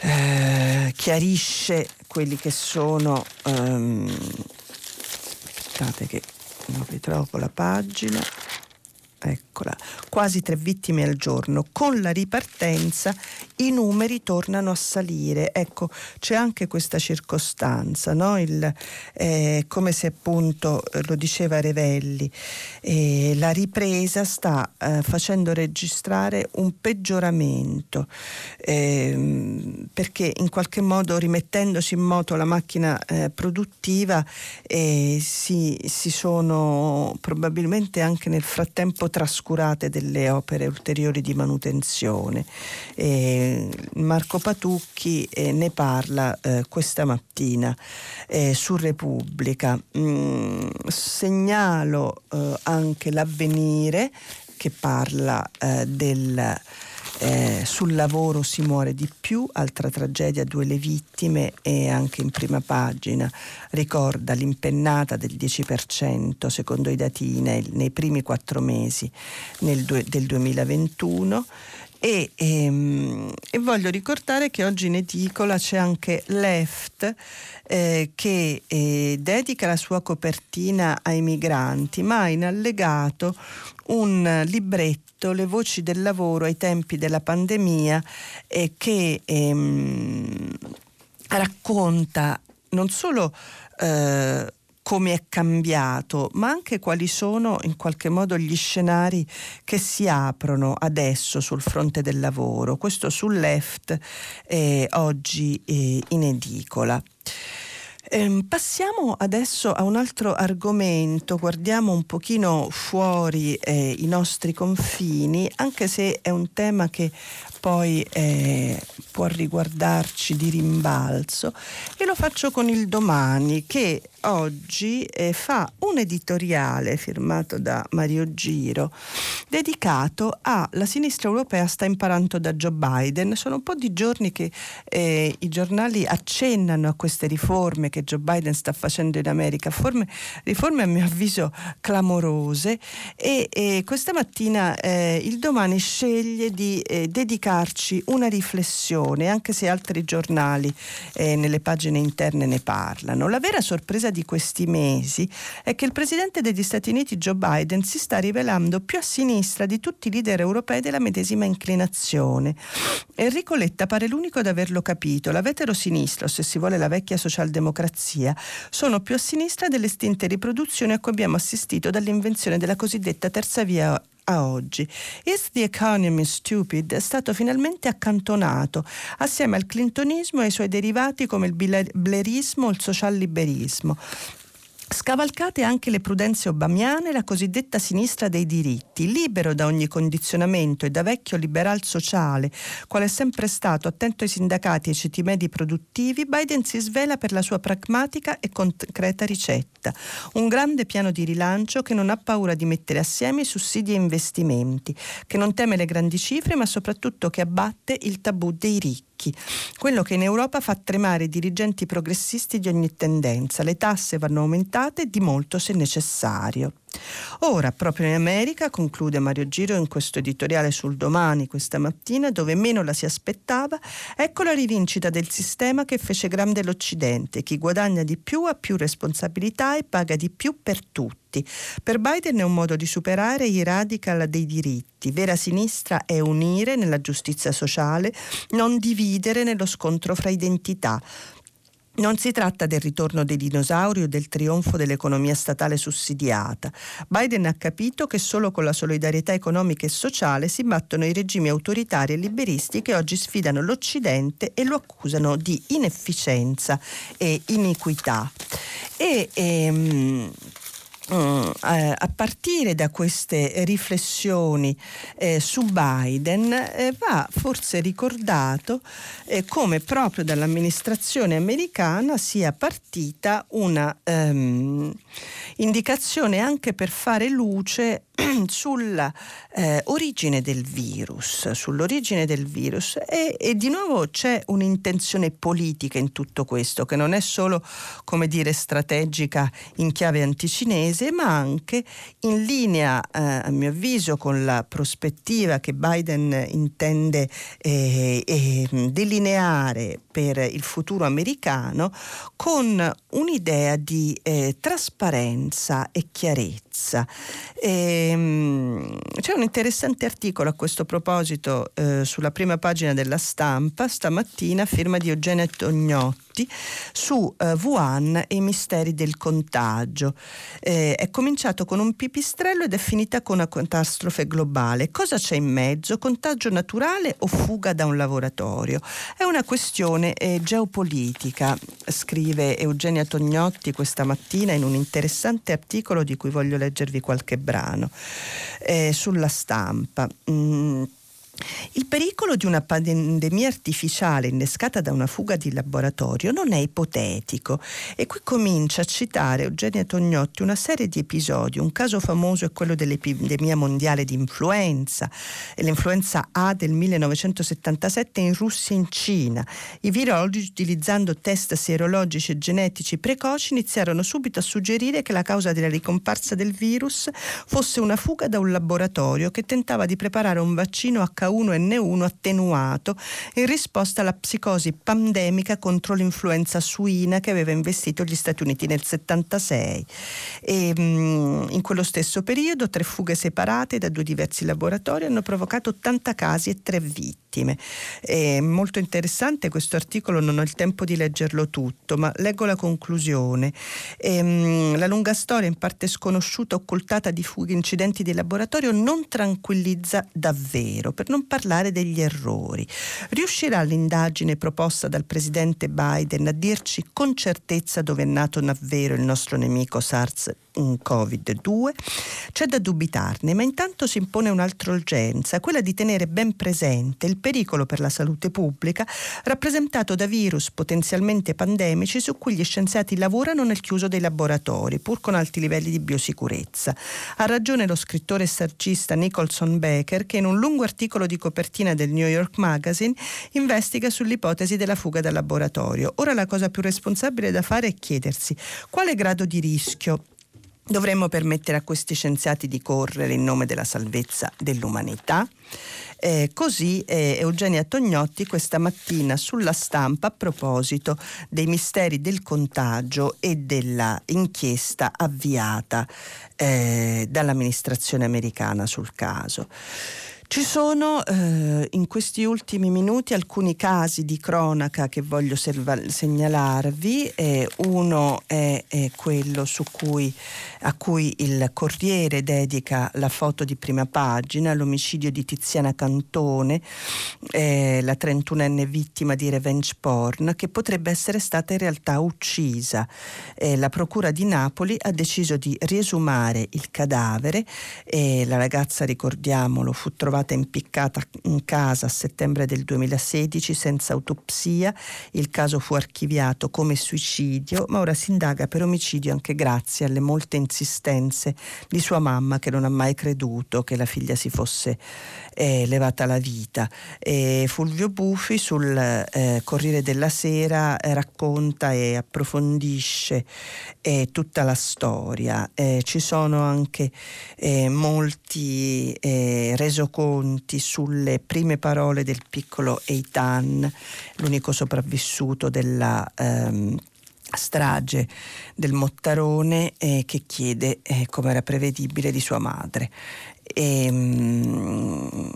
eh, chiarisce quelli che sono um, aspettate che non ritrovo la pagina Eccola, quasi tre vittime al giorno. Con la ripartenza i numeri tornano a salire. Ecco, c'è anche questa circostanza, no? Il, eh, come se appunto eh, lo diceva Revelli, eh, la ripresa sta eh, facendo registrare un peggioramento, ehm, perché in qualche modo rimettendosi in moto la macchina eh, produttiva eh, si, si sono probabilmente anche nel frattempo trascurate delle opere ulteriori di manutenzione. Eh, Marco Patucchi eh, ne parla eh, questa mattina eh, su Repubblica. Mm, segnalo eh, anche l'avvenire che parla eh, del eh, sul lavoro si muore di più, altra tragedia, due le vittime e anche in prima pagina. Ricorda l'impennata del 10% secondo i dati INEL nei primi quattro mesi due, del 2021 e, ehm, e, voglio ricordare che oggi in edicola c'è anche Left eh, che eh, dedica la sua copertina ai migranti, ma in allegato un libretto, Le voci del lavoro ai tempi della pandemia, eh, che ehm, racconta non solo eh, come è cambiato, ma anche quali sono in qualche modo gli scenari che si aprono adesso sul fronte del lavoro. Questo sul left eh, oggi eh, in edicola. Eh, passiamo adesso a un altro argomento, guardiamo un pochino fuori eh, i nostri confini, anche se è un tema che poi eh, può riguardarci di rimbalzo e lo faccio con il domani che oggi eh, fa un editoriale firmato da Mario Giro dedicato a la sinistra europea sta imparando da Joe Biden. Sono un po' di giorni che eh, i giornali accennano a queste riforme che Joe Biden sta facendo in America, Forme, riforme a mio avviso clamorose e, e questa mattina eh, il domani sceglie di eh, dedicarci una riflessione, anche se altri giornali eh, nelle pagine interne ne parlano. La vera sorpresa sorpresa di questi mesi è che il presidente degli Stati Uniti Joe Biden si sta rivelando più a sinistra di tutti i leader europei della medesima inclinazione. Enrico Letta pare l'unico ad averlo capito. La veterosinistra, o se si vuole la vecchia socialdemocrazia, sono più a sinistra delle stinte riproduzioni a cui abbiamo assistito dall'invenzione della cosiddetta terza via a oggi. Is the Economy Stupid è stato finalmente accantonato assieme al clintonismo e ai suoi derivati come il blairismo o il social liberismo. Scavalcate anche le prudenze obamiane la cosiddetta sinistra dei diritti, libero da ogni condizionamento e da vecchio liberal sociale, quale è sempre stato attento ai sindacati e ai ceti medi produttivi, Biden si svela per la sua pragmatica e concreta ricetta. Un grande piano di rilancio che non ha paura di mettere assieme sussidi e investimenti, che non teme le grandi cifre ma soprattutto che abbatte il tabù dei ricchi, quello che in Europa fa tremare i dirigenti progressisti di ogni tendenza. Le tasse vanno aumentate di molto se necessario. Ora, proprio in America, conclude Mario Giro in questo editoriale sul domani questa mattina, dove meno la si aspettava, ecco la rivincita del sistema che fece grande l'Occidente. Chi guadagna di più ha più responsabilità e paga di più per tutti. Per Biden è un modo di superare i radical dei diritti. Vera sinistra è unire nella giustizia sociale, non dividere nello scontro fra identità. Non si tratta del ritorno dei dinosauri o del trionfo dell'economia statale sussidiata. Biden ha capito che solo con la solidarietà economica e sociale si battono i regimi autoritari e liberisti che oggi sfidano l'Occidente e lo accusano di inefficienza e iniquità. E, ehm, Mm, eh, a partire da queste riflessioni eh, su Biden eh, va forse ricordato eh, come proprio dall'amministrazione americana sia partita una ehm, indicazione anche per fare luce sulla eh, origine del virus, sull'origine del virus e, e, di nuovo c'è un'intenzione politica in tutto questo che non è solo come dire strategica in chiave anticinese ma anche in linea eh, a mio avviso con la prospettiva che Biden intende eh, delineare per il futuro americano con un'idea di eh, trasparenza e chiarezza. E, Ehm, c'è un interessante articolo a questo proposito eh, sulla prima pagina della stampa stamattina, firma di Eugenia Tognotti Giusti su eh, Wuhan e i misteri del contagio. Eh, è cominciato con un pipistrello ed è finita con una catastrofe globale. Cosa c'è in mezzo? Contagio naturale o fuga da un laboratorio? È una questione eh, geopolitica, scrive Eugenia Tognotti questa mattina in un interessante articolo di cui voglio leggervi qualche brano eh, sulla stampa. Mm. Il pericolo di una pandemia artificiale innescata da una fuga di laboratorio non è ipotetico e qui comincia a citare Eugenia Tognotti una serie di episodi. Un caso famoso è quello dell'epidemia mondiale di influenza, l'influenza A del 1977 in Russia e in Cina. I virologi, utilizzando test sierologici e genetici precoci, iniziarono subito a suggerire che la causa della ricomparsa del virus fosse una fuga da un laboratorio che tentava di preparare un vaccino a causa H1N1 attenuato in risposta alla psicosi pandemica contro l'influenza suina che aveva investito gli Stati Uniti nel 76. E, mm, in quello stesso periodo tre fughe separate da due diversi laboratori hanno provocato 80 casi e tre vittime. È molto interessante questo articolo, non ho il tempo di leggerlo tutto, ma leggo la conclusione. E, mm, la lunga storia, in parte sconosciuta, occultata di fughe incidenti di laboratorio, non tranquillizza davvero, per non parlare degli errori. Riuscirà l'indagine proposta dal presidente Biden a dirci con certezza dove è nato davvero il nostro nemico SARS Covid-2? C'è da dubitarne, ma intanto si impone un'altra urgenza, quella di tenere ben presente il pericolo per la salute pubblica rappresentato da virus potenzialmente pandemici su cui gli scienziati lavorano nel chiuso dei laboratori, pur con alti livelli di biosicurezza. Ha ragione lo scrittore e saggista Nicholson Baker che in un lungo articolo di copertina del New York Magazine investiga sull'ipotesi della fuga dal laboratorio. Ora la cosa più responsabile da fare è chiedersi quale grado di rischio Dovremmo permettere a questi scienziati di correre in nome della salvezza dell'umanità? Eh, così eh, Eugenia Tognotti questa mattina sulla stampa a proposito dei misteri del contagio e della inchiesta avviata eh, dall'amministrazione americana sul caso. Ci sono eh, in questi ultimi minuti alcuni casi di cronaca che voglio serva- segnalarvi. Eh, uno è, è quello cui, a cui il Corriere dedica la foto di prima pagina, l'omicidio di Tiziana Cantone, eh, la 31enne vittima di revenge porn, che potrebbe essere stata in realtà uccisa. Eh, la Procura di Napoli ha deciso di riesumare il cadavere. la ragazza, ricordiamolo, fu trovata trovata impiccata in casa a settembre del 2016 senza autopsia. Il caso fu archiviato come suicidio, ma ora si indaga per omicidio anche grazie alle molte insistenze di sua mamma che non ha mai creduto che la figlia si fosse eh, levata la vita. E Fulvio Buffi sul eh, Corriere della Sera eh, racconta e approfondisce eh, tutta la storia. Eh, ci sono anche eh, molti resoconti racconti sulle prime parole del piccolo Eitan, l'unico sopravvissuto della ehm, strage del Mottarone eh, che chiede, eh, come era prevedibile, di sua madre. E, um,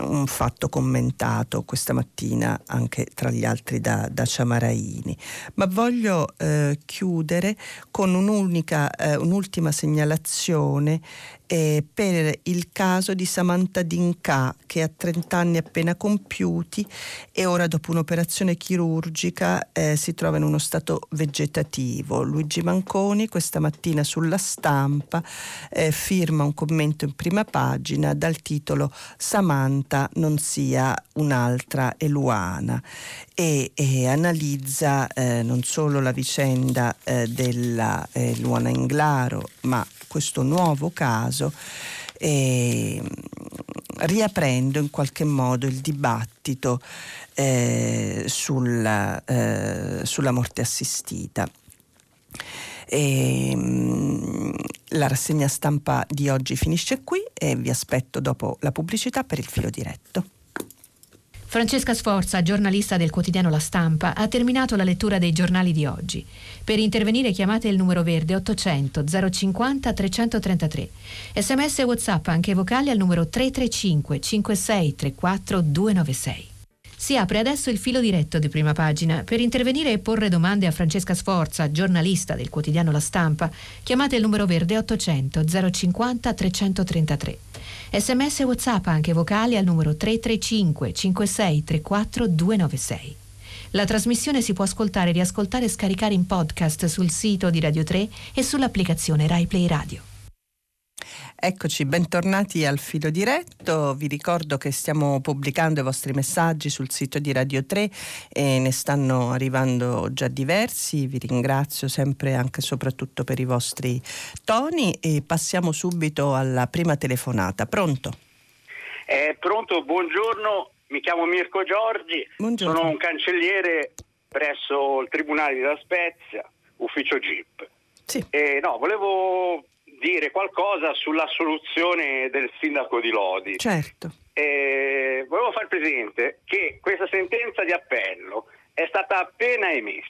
un fatto commentato questa mattina anche tra gli altri da, da Ciamaraini. Ma voglio eh, chiudere con eh, un'ultima segnalazione eh, per il caso di Samantha Dinka che ha 30 anni appena compiuti e ora dopo un'operazione chirurgica eh, si trova in uno stato vegetativo. Luigi Manconi questa mattina sulla stampa eh, firma un commento in prima pagina dal titolo Samantha non sia un'altra Eluana e, e analizza eh, non solo la vicenda eh, della eh, Luana Inglaro ma questo nuovo caso eh, riaprendo in qualche modo il dibattito eh, sulla, eh, sulla, morte assistita. E, ehm, la rassegna stampa di oggi finisce qui e vi aspetto dopo la pubblicità per il filo diretto. Francesca Sforza, giornalista del quotidiano La Stampa, ha terminato la lettura dei giornali di oggi. Per intervenire chiamate il numero verde 800 050 333. Sms e WhatsApp anche vocali al numero 335 5634 296. Si apre adesso il filo diretto di prima pagina. Per intervenire e porre domande a Francesca Sforza, giornalista del quotidiano La Stampa, chiamate il numero verde 800 050 333. Sms e WhatsApp anche vocali al numero 335 5634 296. La trasmissione si può ascoltare, riascoltare e scaricare in podcast sul sito di Radio 3 e sull'applicazione RaiPlay Radio. Eccoci, bentornati al filo diretto. Vi ricordo che stiamo pubblicando i vostri messaggi sul sito di Radio 3 e ne stanno arrivando già diversi. Vi ringrazio sempre anche e soprattutto per i vostri toni e passiamo subito alla prima telefonata. Pronto? Eh, pronto, buongiorno. Mi chiamo Mirko Giorgi. Buongiorno. Sono un cancelliere presso il Tribunale di La Spezia, ufficio GIP. Sì. Eh, no, volevo dire qualcosa sulla soluzione del sindaco di Lodi. Certo. eh, volevo far presente che questa sentenza di appello è stata appena emessa,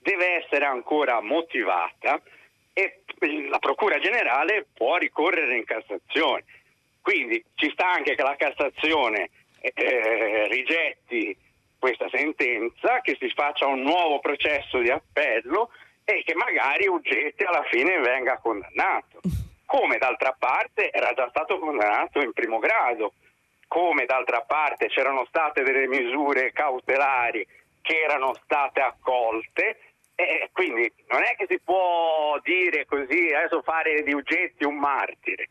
deve essere ancora motivata e la Procura Generale può ricorrere in Cassazione. Quindi ci sta anche che la Cassazione eh, rigetti questa sentenza, che si faccia un nuovo processo di appello e che magari Uggetti alla fine venga condannato. Come d'altra parte era già stato condannato in primo grado, come d'altra parte c'erano state delle misure cautelari che erano state accolte e quindi non è che si può dire così adesso fare di Uggetti un martire.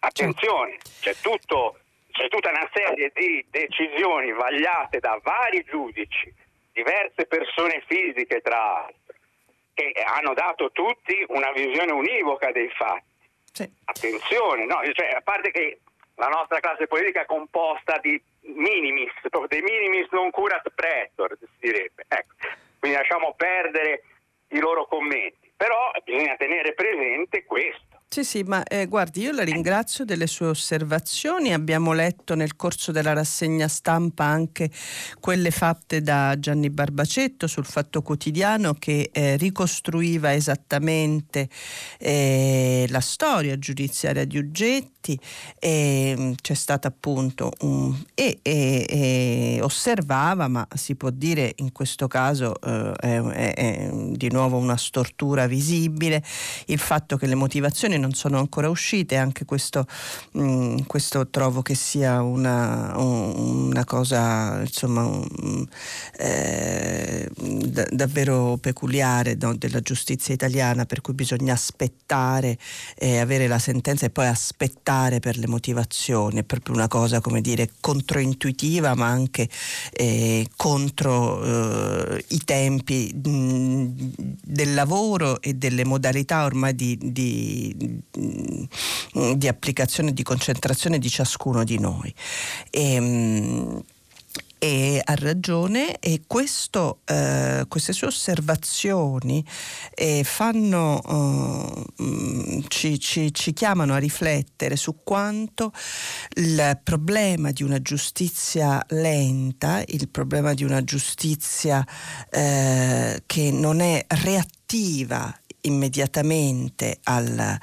Attenzione, c'è tutto c'è tutta una serie di decisioni vagliate da vari giudici, diverse persone fisiche tra l'altro, che hanno dato tutti una visione univoca dei fatti. Sì. Attenzione, no? cioè, a parte che la nostra classe politica è composta di minimis, dei minimis non curat pretor, si direbbe. Ecco. Quindi lasciamo perdere i loro commenti, però bisogna tenere presente questo sì, sì, ma eh, guardi, io la ringrazio delle sue osservazioni. Abbiamo letto nel corso della rassegna stampa anche quelle fatte da Gianni Barbacetto sul Fatto Quotidiano che eh, ricostruiva esattamente eh, la storia giudiziaria di Uggetti. E, c'è stata appunto un, e, e, e, osservava, ma si può dire in questo caso eh, è, è, è di nuovo una stortura visibile, il fatto che le motivazioni non sono ancora uscite, anche questo, mh, mm, questo trovo che sia una, una cosa insomma, um, eh, davvero peculiare no, della giustizia italiana, per cui bisogna aspettare e avere la sentenza e poi aspettare per le motivazioni, è proprio una cosa come dire controintuitiva ma anche eh, contro eh, i tempi mh, mm, del lavoro e delle modalità ormai di, di, di applicazione di concentrazione di ciascuno di noi. E, ehm, e ha ragione e questo, eh, queste sue osservazioni eh, fanno, eh, ci, ci, ci, chiamano a riflettere su quanto il problema di una giustizia lenta, il problema di una giustizia eh, che non è reattiva immediatamente al,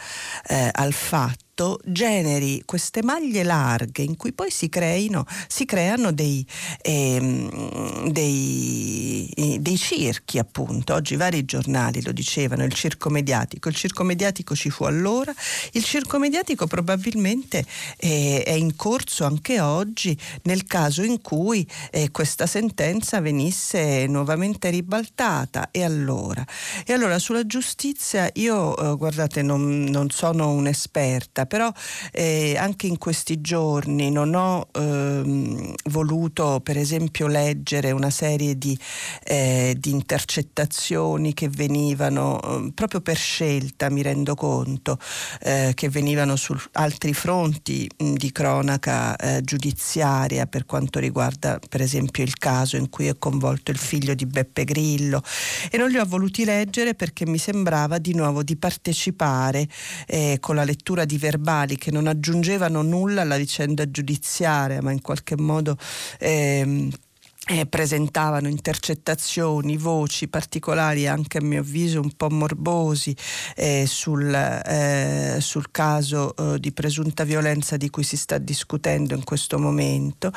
eh, al fatto fatto generi queste maglie larghe in cui poi si, creino, si creano dei, ehm, dei, dei, circhi appunto. Oggi vari giornali lo dicevano, il circo mediatico. Il circo mediatico ci fu allora, il circo mediatico probabilmente eh, è in corso anche oggi nel caso in cui eh, questa sentenza venisse nuovamente ribaltata. E allora? E allora sulla giustizia io, eh, guardate, non, non sono un'esperta, però eh, anche in questi giorni non ho ehm, voluto per esempio leggere una serie di, eh, di intercettazioni che venivano eh, proprio per scelta, mi rendo conto, eh, che venivano su altri fronti mh, di cronaca eh, giudiziaria per quanto riguarda per esempio il caso in cui è coinvolto il figlio di Beppe Grillo. E non li ho voluti leggere perché mi sembrava di nuovo di partecipare eh, con la lettura di verbali verbali che non aggiungevano nulla alla vicenda giudiziaria, ma in qualche modo ehm, eh, presentavano intercettazioni, voci particolari, anche a mio avviso un po' morbosi, eh, sul, eh, sul, caso eh, di presunta violenza di cui si sta discutendo in questo momento.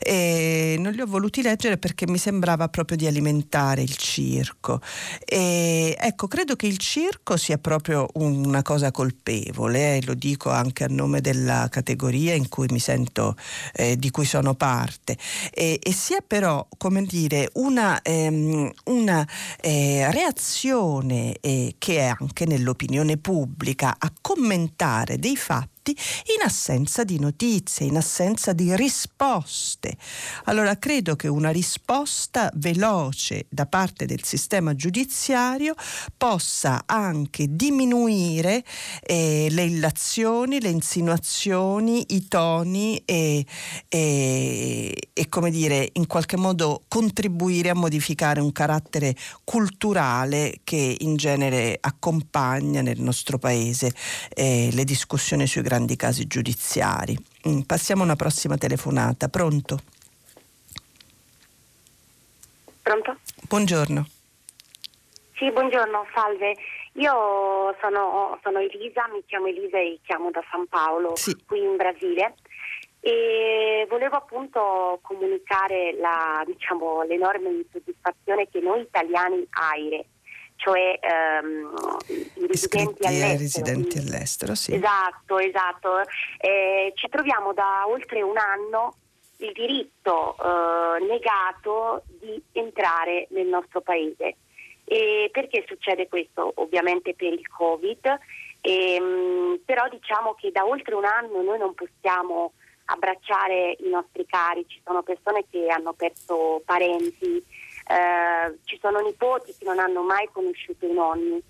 E non li ho voluti leggere perché mi sembrava proprio di alimentare il circo. E, ecco, credo che il circo sia proprio una cosa colpevole, eh, lo dico anche a nome della categoria in cui mi sento, eh, di cui sono parte, e, e sia però però, come dire, una, ehm, una eh, reazione eh, che è anche nell'opinione pubblica a commentare dei fatti fatti in assenza di notizie, in assenza di risposte. Allora credo che una risposta veloce da parte del sistema giudiziario possa anche diminuire eh, le illazioni, le insinuazioni, i toni e, e, e come dire in qualche modo contribuire a modificare un carattere culturale che in genere accompagna nel nostro paese eh, le discussioni sui grandi grandi casi giudiziari. Mm, passiamo a una prossima telefonata. Pronto? Pronto? Buongiorno. Sì, buongiorno, salve. Io sono, sono, Elisa, mi chiamo Elisa e chiamo da San Paolo, sì. qui in Brasile. E volevo appunto comunicare la, diciamo, l'enorme insoddisfazione che noi italiani AIRE, cioè ehm, i residenti all'estero. residenti all'estero, sì. Esatto, esatto. Eh, ci troviamo da oltre un anno il diritto eh, negato di entrare nel nostro paese. E perché succede questo? Ovviamente per il Covid, ehm, però diciamo che da oltre un anno noi non possiamo abbracciare i nostri cari, ci sono persone che hanno perso parenti, eh, ci sono nipoti che non hanno mai conosciuto i nonni.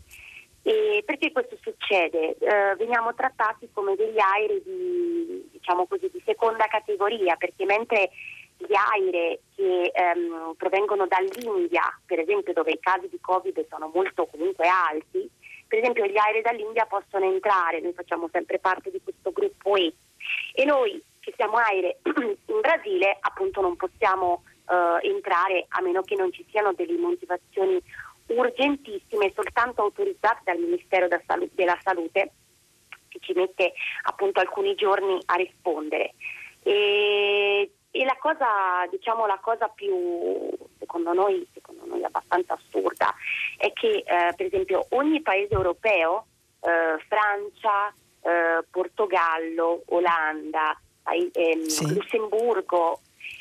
E perché questo succede? Eh, veniamo trattati come degli aerei di, diciamo così, di seconda categoria, perché mentre gli aerei che ehm, provengono dall'India, per esempio dove i casi di Covid sono molto comunque alti, per esempio gli aerei dall'India possono entrare, noi facciamo sempre parte di questo gruppo E e noi che siamo aerei in Brasile appunto non possiamo eh, entrare a meno che non ci siano delle motivazioni urgentissime soltanto autorizzate dal Ministero della Salute che ci mette appunto alcuni giorni a rispondere. E, e la cosa, diciamo, la cosa più secondo noi, secondo noi abbastanza assurda è che eh, per esempio ogni paese europeo, eh, Francia, eh, Portogallo, Olanda, ehm, sì. Lussemburgo,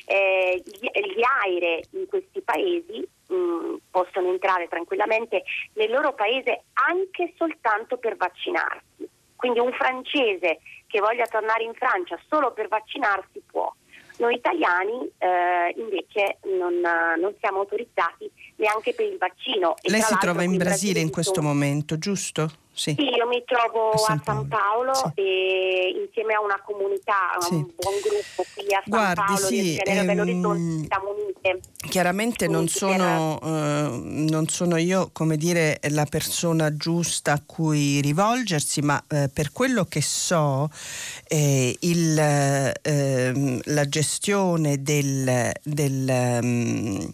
eh, gli, gli aire in questi paesi mh, mm, possono entrare tranquillamente nel loro paese anche soltanto per vaccinarsi. Quindi un francese che voglia tornare in Francia solo per vaccinarsi può. Noi italiani eh, invece non, non, siamo autorizzati neanche per il vaccino. Lei si trova in Brasile in questo momento, giusto? Sì. sì. io mi trovo a San, a San Paolo, sì. e insieme a una comunità, sì. un buon gruppo qui a San Guardi, Paolo sì, ehm, siamo unite. Chiaramente non sono, per... eh, non sono, io, come dire, la persona giusta a cui rivolgersi, ma eh, per quello che so, eh, il, ehm, la gestione del, del um,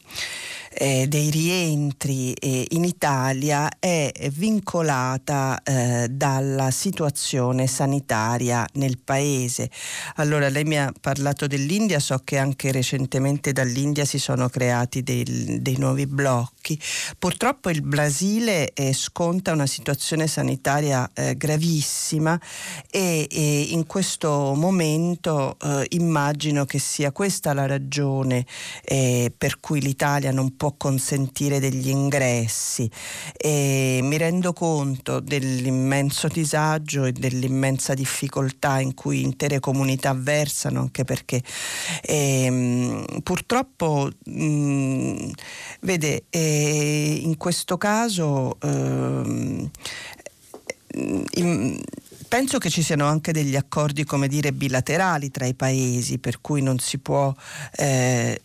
eh, dei rientri eh, in Italia è vincolata eh, dalla situazione sanitaria nel paese. Allora lei mi ha parlato dell'India, so che anche recentemente dall'India si sono creati dei, dei nuovi blocchi. Purtroppo il Brasile eh, sconta una situazione sanitaria eh, gravissima e, e, in questo momento eh, immagino che sia questa la ragione per cui l'Italia non può può consentire degli ingressi. E mi rendo conto dell'immenso disagio e dell'immensa difficoltà in cui intere comunità versano anche perché eh, purtroppo mh, vede eh, in questo caso eh, in, penso che ci siano anche degli accordi, come dire, bilaterali tra i paesi, per cui non si può eh,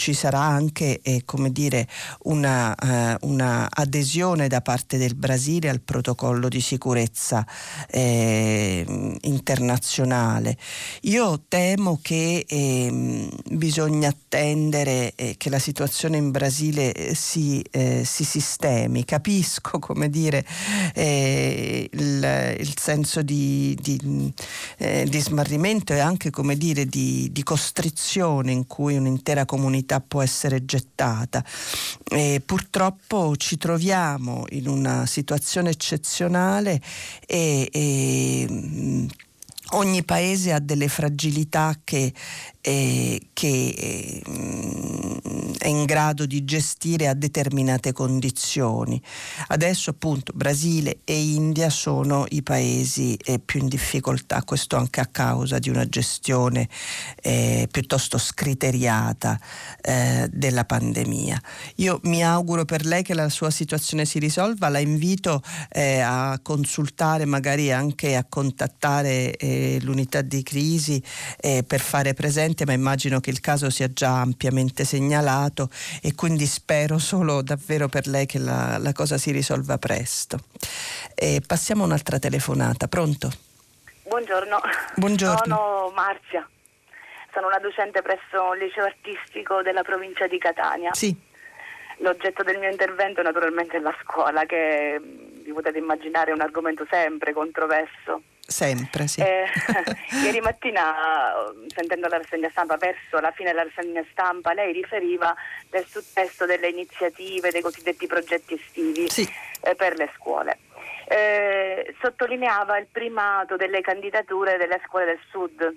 ci sarà anche eh, come dire, una, eh, una, adesione da parte del Brasile al protocollo di sicurezza eh, internazionale. Io temo che ehm, bisogna attendere eh, che la situazione in Brasile eh, si, eh, si sistemi. Capisco come dire, il, il, senso di, di, di, smarrimento e anche come dire, di, di costrizione in cui un'intera comunità vita può essere gettata. E purtroppo ci troviamo in una situazione eccezionale e, e ogni paese ha delle fragilità che eh, che eh, è in grado di gestire a determinate condizioni. Adesso appunto Brasile e India sono i paesi eh, più in difficoltà, questo anche a causa di una gestione eh, piuttosto scriteriata eh, della pandemia. Io mi auguro per lei che la sua situazione si risolva, la invito eh, a consultare, magari anche a contattare l'unità di crisi per fare presente presente, ma immagino che il caso sia già ampiamente segnalato e quindi spero solo davvero per lei che la, la cosa si risolva presto. E passiamo a un'altra telefonata. Pronto? Buongiorno. Buongiorno. Sono Marzia. Sono una docente presso il liceo artistico della provincia di Catania. Sì. L'oggetto del mio intervento naturalmente è la scuola, che vi potete immaginare è un argomento sempre controverso. Sempre, sì. Eh, ieri mattina, sentendo la rassegna stampa, verso la fine della rassegna stampa, lei riferiva del successo delle iniziative, dei cosiddetti progetti estivi Sì. eh, per le scuole. Eh, sottolineava il primato delle candidature delle scuole del sud.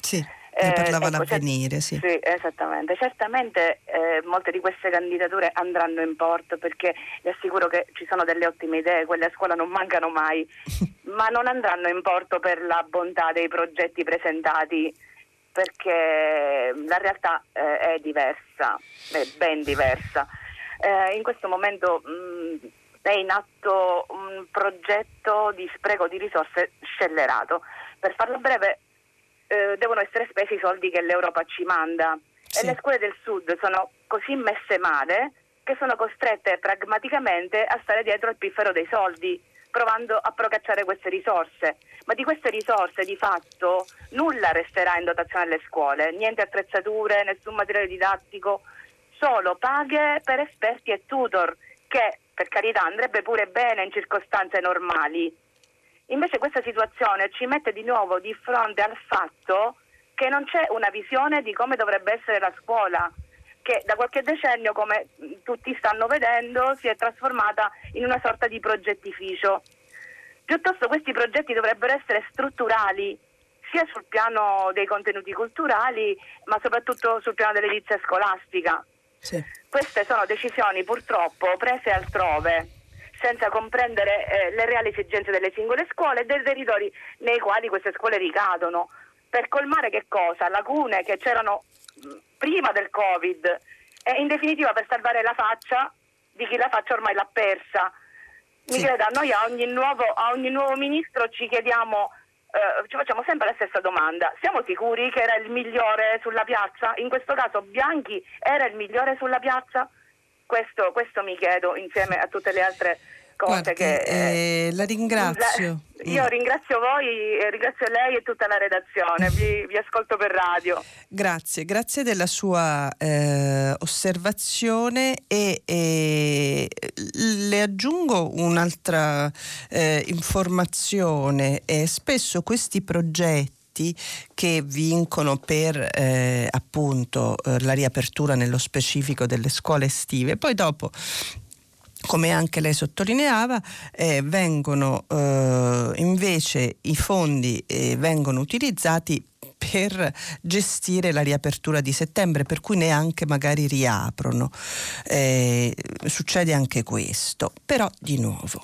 Sì, ne Eh, parlava ecco, l'avvenire, sì. Sì, esattamente. Certamente eh, molte di queste candidature andranno in porto perché vi assicuro che ci sono delle ottime idee, quelle a scuola non mancano mai, ma non andranno in porto per la bontà dei progetti presentati perché la realtà eh, è diversa, è ben diversa. Eh, in questo momento mh, è in atto un progetto di spreco di risorse scellerato. Per farlo breve, eh, devono essere spesi i soldi che l'Europa ci manda Sì. e le scuole del sud sono così messe male che sono costrette pragmaticamente a stare dietro al piffero dei soldi, provando a procacciare queste risorse. Ma di queste risorse di fatto nulla resterà in dotazione alle scuole, niente attrezzature, nessun materiale didattico, solo paghe per esperti e tutor, che per carità andrebbe pure bene in circostanze normali. Invece questa situazione ci mette di nuovo di fronte al fatto che non c'è una visione di come dovrebbe essere la scuola, che da qualche decennio, come tutti stanno vedendo, si è trasformata in una sorta di progettificio. Piuttosto questi progetti dovrebbero essere strutturali, sia sul piano dei contenuti culturali, ma soprattutto sul piano dell'edizia scolastica. sì. Queste sono decisioni purtroppo prese altrove, senza comprendere eh, le reali esigenze delle singole scuole e dei territori nei quali queste scuole ricadono, per colmare che cosa? Lacune che c'erano mh, prima del Covid e in definitiva per salvare la faccia di chi la faccia ormai l'ha persa. Mi Sì. creda, noi a ogni nuovo, a ogni nuovo ministro ci chiediamo, eh, ci facciamo sempre la stessa domanda. Siamo sicuri che era il migliore sulla piazza? In questo caso Bianchi era il migliore sulla piazza? Questo, questo mi chiedo insieme a tutte le altre cose Guardi, che... eh, la ringrazio. la- io ringrazio voi, eh, ringrazio lei e tutta la redazione, vi, vi ascolto per radio. Grazie, grazie della sua eh, osservazione e, e le aggiungo un'altra eh, informazione. Eh, spesso questi progetti che vincono per eh, appunto eh, la riapertura nello specifico delle scuole estive, poi dopo come anche lei sottolineava, eh, vengono eh, invece i fondi eh, vengono utilizzati per gestire la riapertura di settembre, per cui neanche magari riaprono. Eh, succede anche questo, però di nuovo.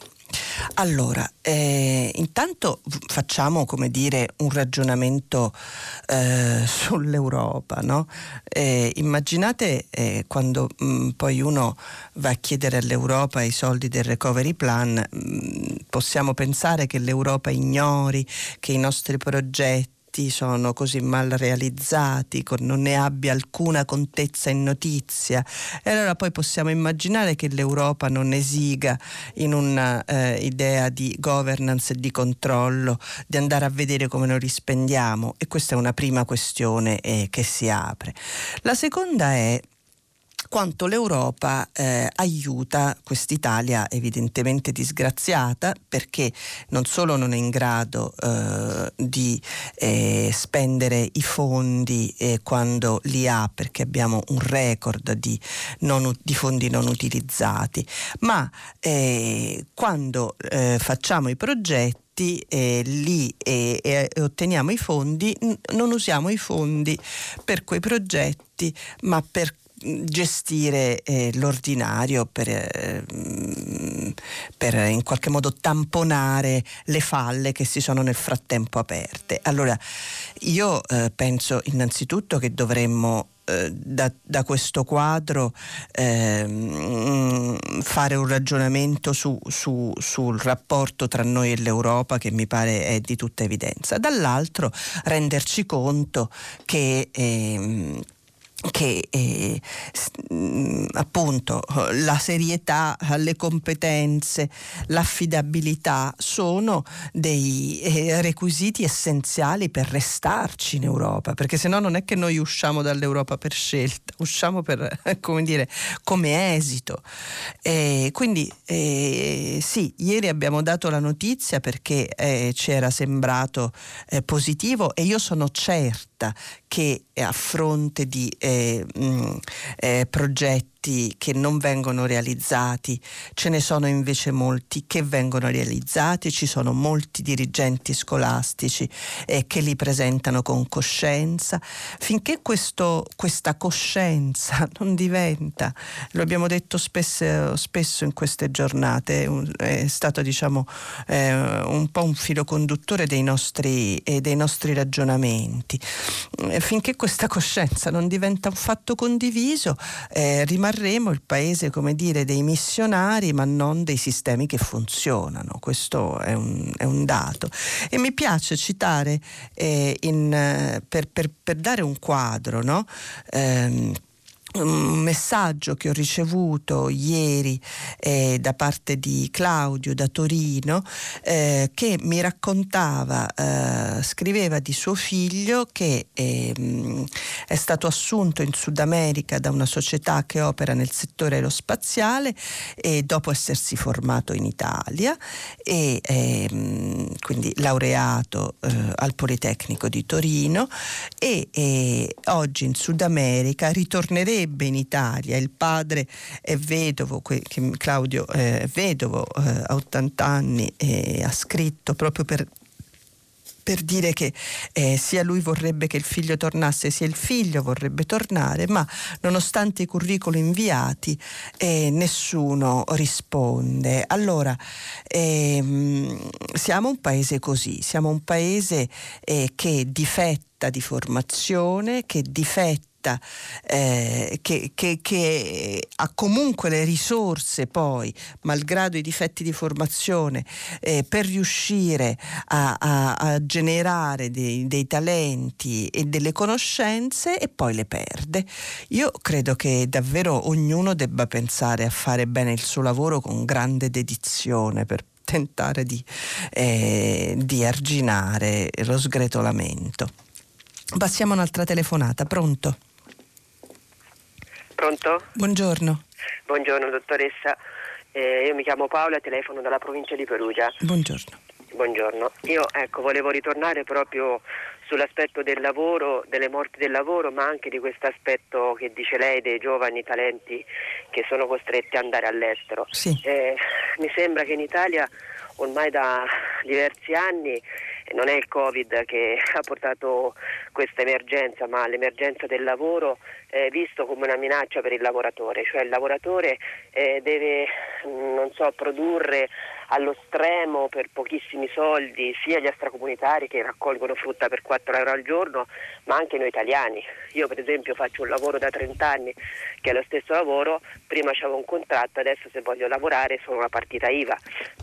Allora, eh, intanto facciamo come dire un ragionamento eh, sull'Europa, no? Eh, immaginate eh, quando mh, poi uno va a chiedere all'Europa i soldi del recovery plan, mh, possiamo pensare che l'Europa ignori che i nostri progetti sono così mal realizzati, non ne abbia alcuna contezza in notizia. E allora poi possiamo immaginare che l'Europa non esiga in un'idea di governance e di controllo, di andare a vedere come noi li spendiamo. E questa è una prima questione eh, che si apre. La seconda è quanto l'Europa eh, aiuta quest'Italia evidentemente disgraziata perché non solo non è in grado eh, di eh, spendere i fondi eh, quando li ha perché abbiamo un record di, non di fondi non utilizzati, ma eh, quando eh, facciamo i progetti eh, lì e, e otteniamo i fondi, non usiamo i fondi per quei progetti, ma per gestire eh, l'ordinario per, eh, per in qualche modo tamponare le falle che si sono nel frattempo aperte. Allora io eh, penso innanzitutto che dovremmo eh, da, da questo quadro ehm, fare un ragionamento su- su- sul rapporto tra noi e l'Europa che mi pare è di tutta evidenza. Dall'altro renderci conto che ehm, che eh, mm, appunto la serietà, le competenze, l'affidabilità sono dei eh, requisiti essenziali per restarci in Europa, perché se no non è che noi usciamo dall'Europa per scelta, usciamo per, come dire, come esito. Eh, quindi eh, sì, ieri abbiamo dato la notizia perché eh, ci era sembrato eh, positivo e io sono certa che a fronte di eh, mh, eh, progetti progetti che non vengono realizzati, ce ne sono invece molti che vengono realizzati, ci sono molti dirigenti scolastici eh, che li presentano con coscienza, finché questo, questa coscienza non diventa, lo abbiamo detto spesso, spesso in queste giornate, è stato diciamo eh, un po' un filo conduttore dei nostri, eh, dei nostri ragionamenti, finché questa coscienza non diventa un fatto condiviso, eh, rimane rimarremo il paese, come dire, dei missionari, ma non dei sistemi che funzionano. Questo è un, è un dato. E mi piace citare eh, in, per, per, per, dare un quadro, no? Eh, un messaggio che ho ricevuto ieri eh, da parte di Claudio da Torino eh, che mi raccontava, eh, scriveva di suo figlio che ehm, è stato assunto in Sud America da una società che opera nel settore aerospaziale e dopo essersi formato in Italia e ehm, quindi laureato eh, al Politecnico di Torino e, oggi in Sud America ritornerebbe tornerebbe in Italia, il padre è vedovo, Claudio è vedovo, eh, ha 80 anni e ha scritto proprio per per dire che eh, sia lui vorrebbe che il figlio tornasse, sia il figlio vorrebbe tornare, ma nonostante i curriculum inviati eh, nessuno risponde. Allora, ehm, siamo un paese così, siamo un paese eh, che difetta di formazione, che difetta eh, che, che, che, ha comunque le risorse poi, malgrado i difetti di formazione, eh, per riuscire a, a, a generare dei, dei, talenti e delle conoscenze e poi le perde. Io credo che davvero ognuno debba pensare a fare bene il suo lavoro con grande dedizione per tentare di, eh, di arginare lo sgretolamento. Passiamo a un'altra telefonata, pronto? Pronto? Buongiorno. Buongiorno dottoressa, eh, io mi chiamo Paola, telefono dalla provincia di Perugia. Buongiorno. Buongiorno, io ecco, volevo ritornare proprio sull'aspetto del lavoro, delle morti del lavoro, ma anche di questo aspetto che dice lei dei giovani talenti che sono costretti ad andare all'estero. Sì. Eh, mi sembra che in Italia ormai da diversi anni non è il Covid che ha portato questa emergenza, ma l'emergenza del lavoro è visto come una minaccia per il lavoratore, cioè il lavoratore eh, deve mm, so, produrre allo stremo per pochissimi soldi sia gli extracomunitari che raccolgono frutta per 4 euro al giorno, ma anche noi italiani. Io per esempio faccio un lavoro da 30 anni che è lo stesso lavoro, prima avevo un contratto, adesso se voglio lavorare sono una partita IVA.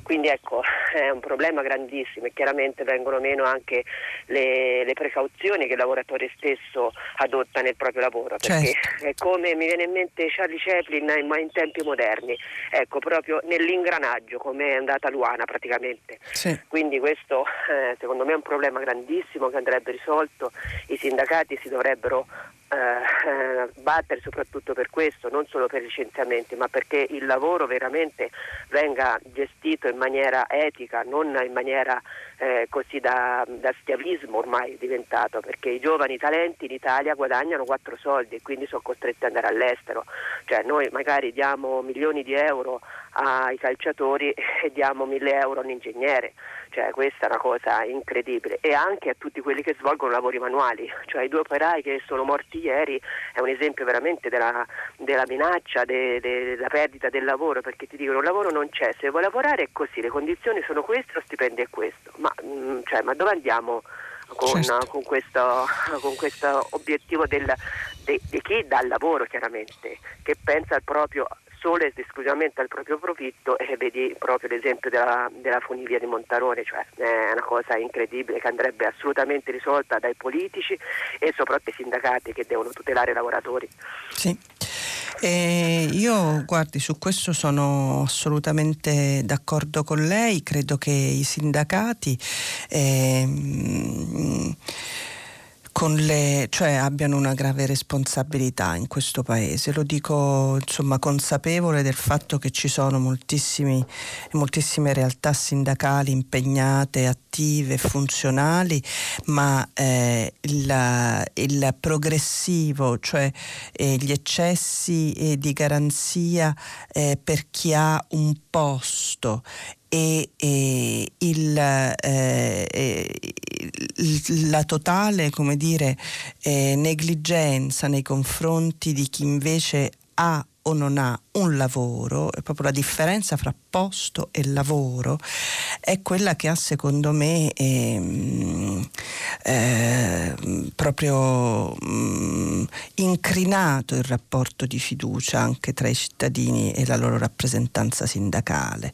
Quindi ecco, è un problema grandissimo e chiaramente vengono meno anche le, le precauzioni che il lavoratore stesso adotta nel proprio lavoro, perché certo. è come mi viene in mente Charlie Chaplin, ma in tempi moderni, ecco, proprio nell'ingranaggio, come è andata Luana praticamente. Sì. Quindi questo eh, secondo me è un problema grandissimo che andrebbe risolto, i sindacati si dovrebbero eh, battere soprattutto per questo, non solo per i licenziamenti, ma perché il lavoro veramente venga gestito in maniera etica, non in maniera eh, così da, da, schiavismo ormai è diventato, perché i giovani talenti in Italia guadagnano quattro soldi e quindi sono costretti ad andare all'estero. Cioè noi magari diamo milioni di euro ai calciatori e diamo mille euro a un ingegnere, cioè questa è una cosa incredibile. E anche a tutti quelli che svolgono lavori manuali, cioè i due operai che sono morti ieri è un esempio veramente della, della minaccia, de, de, della perdita del lavoro perché ti dicono il lavoro non c'è, se vuoi lavorare è così, le condizioni sono queste, lo stipendio è questo, ma, mh, cioè, ma dove andiamo? Con, certo. con, questo, con, questo, obiettivo del, di, di chi dà il lavoro chiaramente, che pensa al proprio solo ed esclusivamente al proprio profitto e vedi proprio l'esempio della, della funivia di Montarone, cioè è una cosa incredibile che andrebbe assolutamente risolta dai politici e soprattutto i sindacati che devono tutelare i lavoratori. Sì. Eh, io guardi, su questo sono assolutamente d'accordo con lei, credo che i sindacati eh, le, cioè, abbiano una grave responsabilità in questo paese. Lo dico insomma, consapevole del fatto che ci sono moltissime realtà sindacali impegnate, attive, funzionali, ma eh, il, il, progressivo, cioè eh, gli eccessi eh, di garanzia eh, per chi ha un posto e, e il, eh, la totale come dire, eh, negligenza nei confronti di chi invece ha o non ha un lavoro, proprio la differenza fra posto e lavoro, è quella che ha secondo me ehm, eh, proprio mm, incrinato il rapporto di fiducia anche tra i cittadini e la loro rappresentanza sindacale.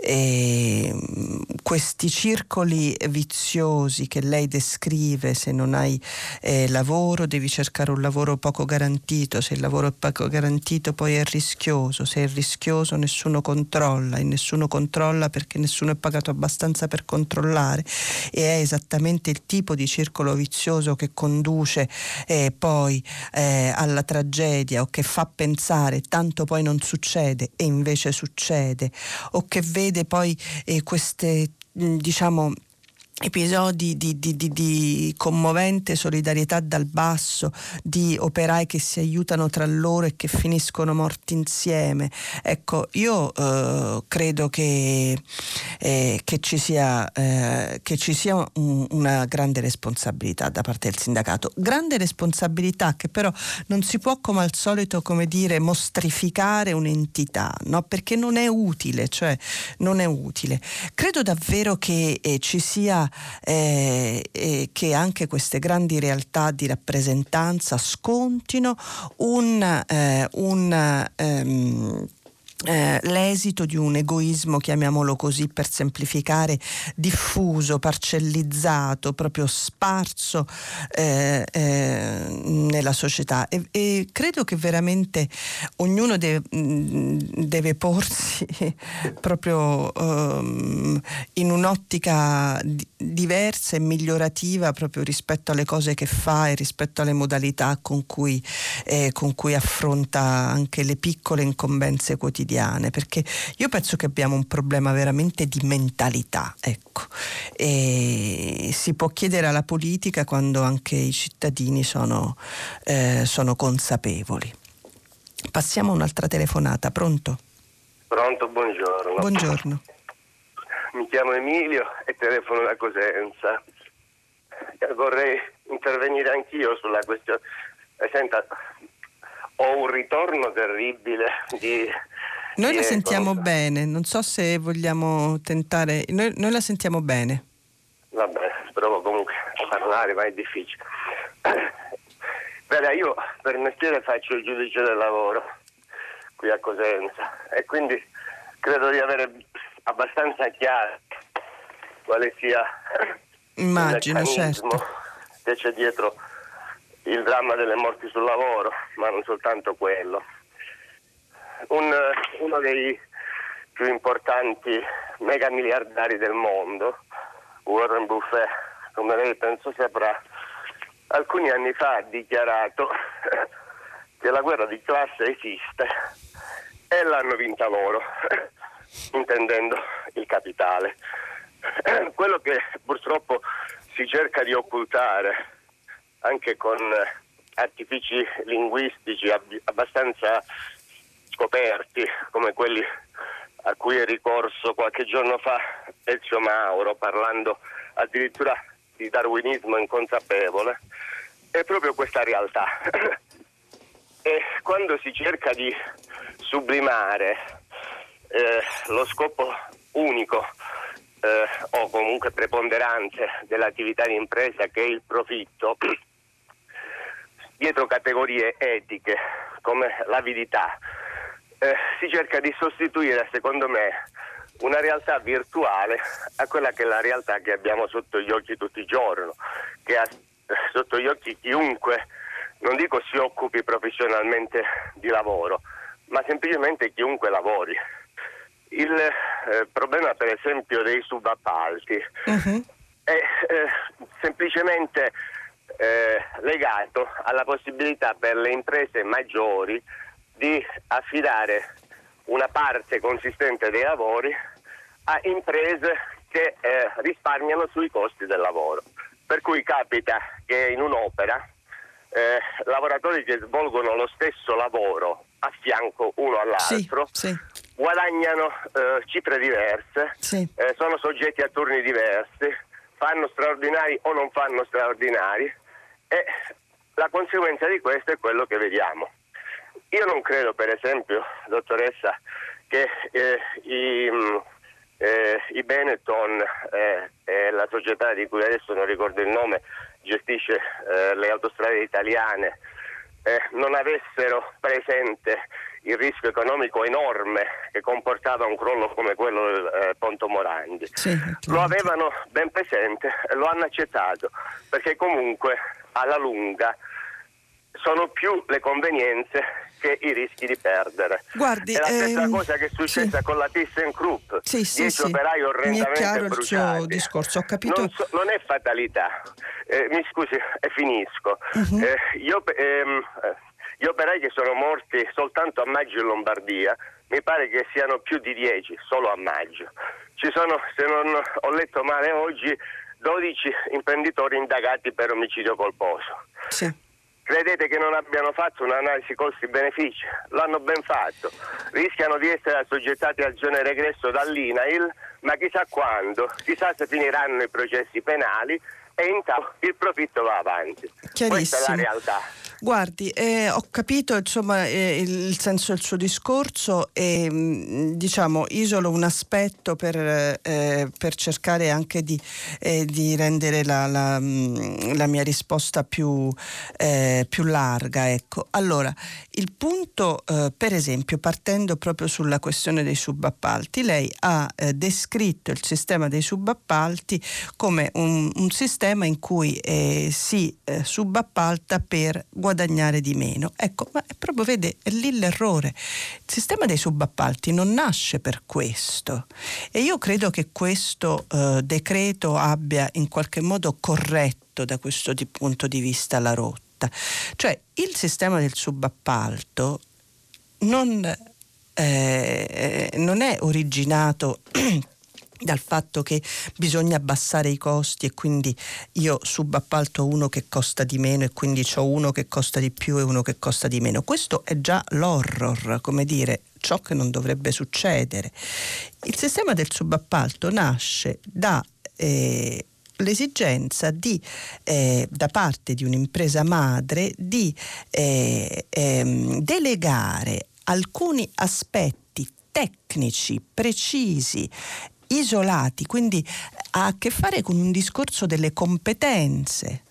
E, mh, questi circoli viziosi che lei descrive, se non hai eh, lavoro devi cercare un lavoro poco garantito, se il lavoro è poco garantito poi è rischioso rischioso, se è rischioso nessuno controlla e nessuno controlla perché nessuno è pagato abbastanza per controllare e è esattamente il tipo di circolo vizioso che conduce eh, poi eh, alla tragedia o che fa pensare tanto poi non succede e invece succede o che vede poi eh, queste diciamo episodi di, di, di, di, commovente solidarietà dal basso, di operai che si aiutano tra loro e che finiscono morti insieme. Ecco, io eh, credo che, eh, che, ci sia, eh, che, ci sia, un, una grande responsabilità da parte del sindacato. Grande responsabilità che però non si può come al solito, come dire, mostrificare un'entità, no? perché non è utile, cioè non è utile. Credo davvero che eh, ci sia eh, eh, che anche queste grandi realtà di rappresentanza scontino un, eh, un ehm, eh, l'esito di un egoismo, chiamiamolo così per semplificare, diffuso, parcellizzato, proprio sparso eh, eh, nella società. E, e, credo che veramente ognuno deve, deve porsi proprio um, in un'ottica di, diversa e migliorativa proprio rispetto alle cose che fa e rispetto alle modalità con cui, eh, con cui affronta anche le piccole incombenze quotidiane quotidiane, perché io penso che abbiamo un problema veramente di mentalità, ecco. E si può chiedere alla politica quando anche i cittadini sono, eh, sono consapevoli. Passiamo a un'altra telefonata, pronto? Pronto, buongiorno. Buongiorno. Mi chiamo Emilio e telefono da Cosenza. Vorrei intervenire anch'io sulla questione. Eh, senta, ho un ritorno terribile di noi la sentiamo cosa. bene, non so se vogliamo tentare, noi, noi la sentiamo bene. Vabbè, provo comunque a parlare, ma è difficile. Beh, io per mestiere faccio il giudice del lavoro qui a Cosenza e quindi credo di avere abbastanza chiaro quale sia Immagino, il certo. che c'è dietro il dramma delle morti sul lavoro, ma non soltanto quello un, uno dei più importanti mega miliardari del mondo, Warren Buffett, come lei penso saprà, alcuni anni fa ha dichiarato che la guerra di classe esiste e l'hanno vinta loro, intendendo il capitale. Quello che purtroppo si cerca di occultare anche con artifici linguistici abbastanza scoperti come quelli a cui è ricorso qualche giorno fa Ezio Mauro parlando addirittura di darwinismo inconsapevole, è proprio questa realtà. e quando si cerca di sublimare eh, lo scopo unico eh, o comunque preponderante dell'attività di impresa che è il profitto, dietro categorie etiche come l'avidità, eh, si cerca di sostituire, secondo me, una realtà virtuale a quella che è la realtà che abbiamo sotto gli occhi tutti i giorni, che ha sotto gli occhi chiunque, non dico si occupi professionalmente di lavoro, ma semplicemente chiunque lavori. Il eh, problema per esempio dei subappalti uh-huh. è eh, semplicemente eh, legato alla possibilità per le imprese maggiori di affidare una parte consistente dei lavori a imprese che eh, risparmiano sui costi del lavoro. Per cui capita che in un'opera eh, lavoratori che svolgono lo stesso lavoro a fianco uno all'altro sì, sì. guadagnano eh, cifre diverse, sì. Eh, sono soggetti a turni diversi, fanno straordinari o non fanno straordinari e la conseguenza di questo è quello che vediamo. Io non credo, per esempio, dottoressa, che eh, i, mm, eh, i, Benetton eh, e la società di cui adesso non ricordo il nome gestisce eh, le autostrade italiane eh, non avessero presente il rischio economico enorme che comportava un crollo come quello del eh, Ponto Morandi. Sì, lo avevano ben presente e lo hanno accettato perché comunque alla lunga sono più le convenienze che i rischi di perdere. Guardi, è la stessa ehm, cosa che è successa sì. con la ThyssenKrupp. Sì, sì, Dieci sì. operai orrendamente Mi è chiaro bruciati. il suo discorso, ho capito. Non, so, non è fatalità. Eh, mi scusi, e finisco. Uh-huh. Eh, io, ehm, gli operai che sono morti soltanto a maggio in Lombardia mi pare che siano più di 10 solo a maggio. Ci sono, se non ho letto male oggi, 12 imprenditori indagati per omicidio colposo. Sì. Credete che non abbiano fatto un'analisi costi-benefici? L'hanno ben fatto. Rischiano di essere assoggettati al giorno regresso dall'INAIL, ma chissà quando, chissà se finiranno i processi penali e intanto il profitto va avanti. Questa è la realtà. Guardi, eh, ho capito insomma, eh, il senso del suo discorso e mm, diciamo isolo un aspetto per, eh, per cercare anche di, eh, di rendere la, la, mm, la, mia risposta più, eh, più larga. Ecco. Allora, il punto, eh, per esempio, partendo proprio sulla questione dei subappalti, lei ha descritto il sistema dei subappalti come un, un sistema in cui si subappalta per guadagnare di meno. Ecco, ma è proprio, vede, è lì l'errore. Il sistema dei subappalti non nasce per questo e io credo che questo eh, decreto abbia in qualche modo corretto da questo di punto di vista la rotta. Cioè il sistema del subappalto non, eh, non è originato dal fatto che bisogna abbassare i costi e quindi io subappalto uno che costa di meno e quindi ho uno che costa di più e uno che costa di meno. Questo è già l'horror, come dire, ciò che non dovrebbe succedere. Il sistema del subappalto nasce da eh, l'esigenza di, eh, da parte di un'impresa madre di eh, ehm, delegare alcuni aspetti tecnici precisi isolati, quindi ha a che fare con un discorso delle competenze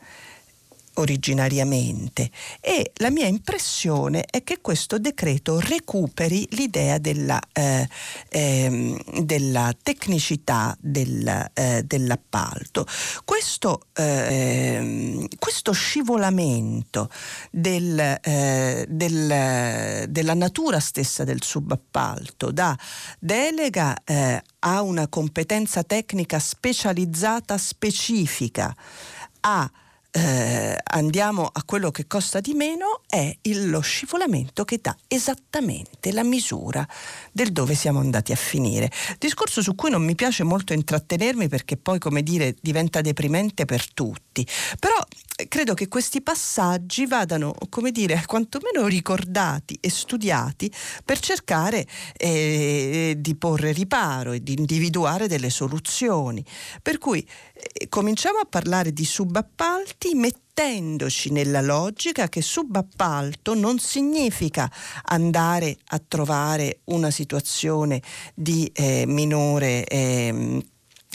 originariamente e la mia impressione è che questo decreto recuperi l'idea della, eh, eh, della tecnicità del, eh, dell'appalto. Questo, ehm, questo scivolamento del, eh, del, della natura stessa del subappalto da delega eh, a una competenza tecnica specializzata specifica a eh, andiamo a quello che costa di meno è lo scivolamento che dà esattamente la misura del dove siamo andati a finire. Discorso su cui non mi piace molto intrattenermi perché poi, come dire, diventa deprimente per tutti. Però credo che questi passaggi vadano, come dire, quantomeno ricordati e studiati per cercare eh, di porre riparo e di individuare delle soluzioni. Per cui eh, cominciamo a parlare di subappalti mettendoci nella logica che subappalto non significa andare a trovare una situazione di eh, minore eh,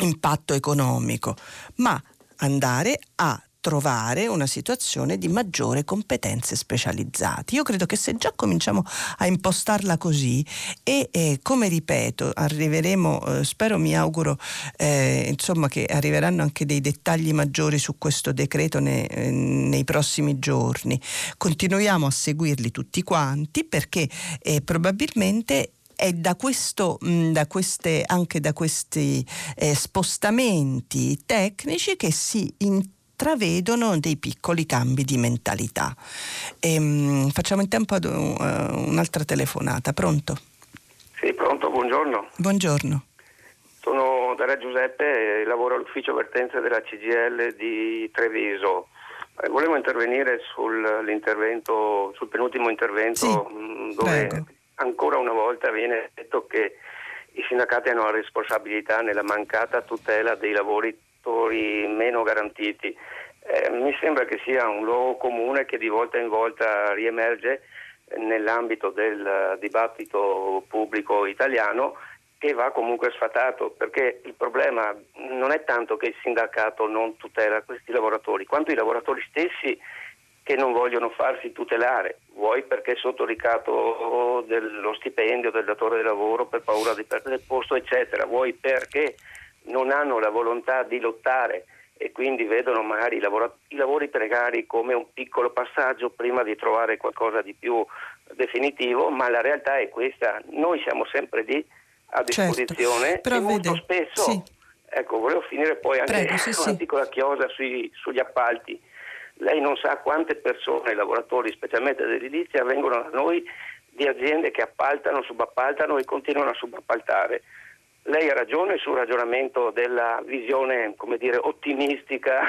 impatto economico, ma andare a trovare una situazione di maggiore competenze specializzate. Io credo che se già cominciamo a impostarla così e eh, come ripeto arriveremo, eh, spero mi auguro eh, insomma che arriveranno anche dei dettagli maggiori su questo decreto ne, eh, nei prossimi giorni, continuiamo a seguirli tutti quanti perché eh, probabilmente è da questo, da queste, anche da questi eh, spostamenti tecnici che si intravedono dei piccoli cambi di mentalità. E, ehm, facciamo in tempo ad un, uh, un'altra telefonata. Pronto? Sì, pronto, buongiorno. Buongiorno. Sono Daria Giuseppe lavoro all'ufficio vertenze della CGL di Treviso. Eh, volevo intervenire sull'intervento, sul penultimo intervento sì, mh, dove prego ancora una volta viene detto che i sindacati hanno la responsabilità nella mancata tutela dei lavoratori meno garantiti. Eh, mi sembra che sia un luogo comune che di volta in volta riemerge nell'ambito del dibattito pubblico italiano che va comunque sfatato perché il problema non è tanto che il sindacato non tutela questi lavoratori quanto i lavoratori stessi che non vogliono farsi tutelare, vuoi perché sotto ricatto dello stipendio del datore di lavoro per paura di perdere il posto, eccetera, vuoi perché non hanno la volontà di lottare e quindi vedono magari i, lavora- i lavori precari come un piccolo passaggio prima di trovare qualcosa di più definitivo, ma la realtà è questa, noi siamo sempre lì a Certo, disposizione però e molto spesso, sì. ecco, volevo finire poi anche Prego, sì, con sì. una piccola chiosa sui- sugli appalti. Lei non sa quante persone, lavoratori specialmente dell'edilizia, vengono da noi di aziende che appaltano, subappaltano e continuano a subappaltare. Lei ha ragione sul ragionamento della visione, come dire, ottimistica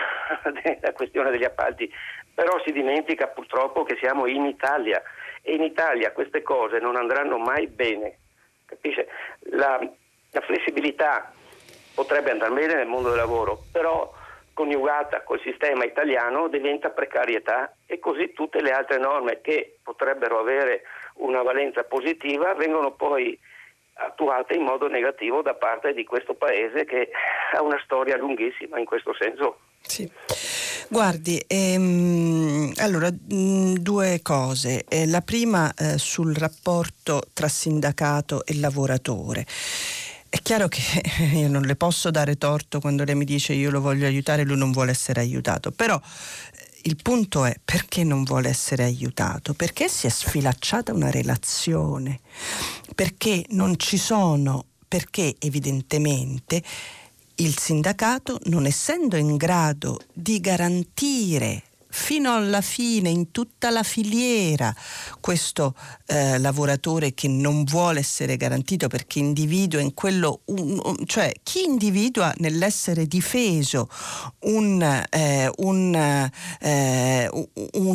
della questione degli appalti, però si dimentica purtroppo che siamo in Italia e in Italia queste cose non andranno mai bene. Capisce? La, la flessibilità potrebbe andare bene nel mondo del lavoro, però coniugata col sistema italiano diventa precarietà e così tutte le altre norme che potrebbero avere una valenza positiva vengono poi attuate in modo negativo da parte di questo paese che ha una storia lunghissima in questo senso. Sì. Guardi, ehm, allora mh, due cose. Eh, la prima eh, sul rapporto tra sindacato e lavoratore. È chiaro che io non le posso dare torto quando lei mi dice io lo voglio aiutare e lui non vuole essere aiutato, però il punto è perché non vuole essere aiutato? Perché si è sfilacciata una relazione, perché non ci sono, perché evidentemente il sindacato, non essendo in grado di garantire fino alla fine, in tutta la filiera, questo eh, lavoratore che non vuole essere garantito perché individua in quello, un, un- cioè chi individua nell'essere difeso un, eh, un, eh,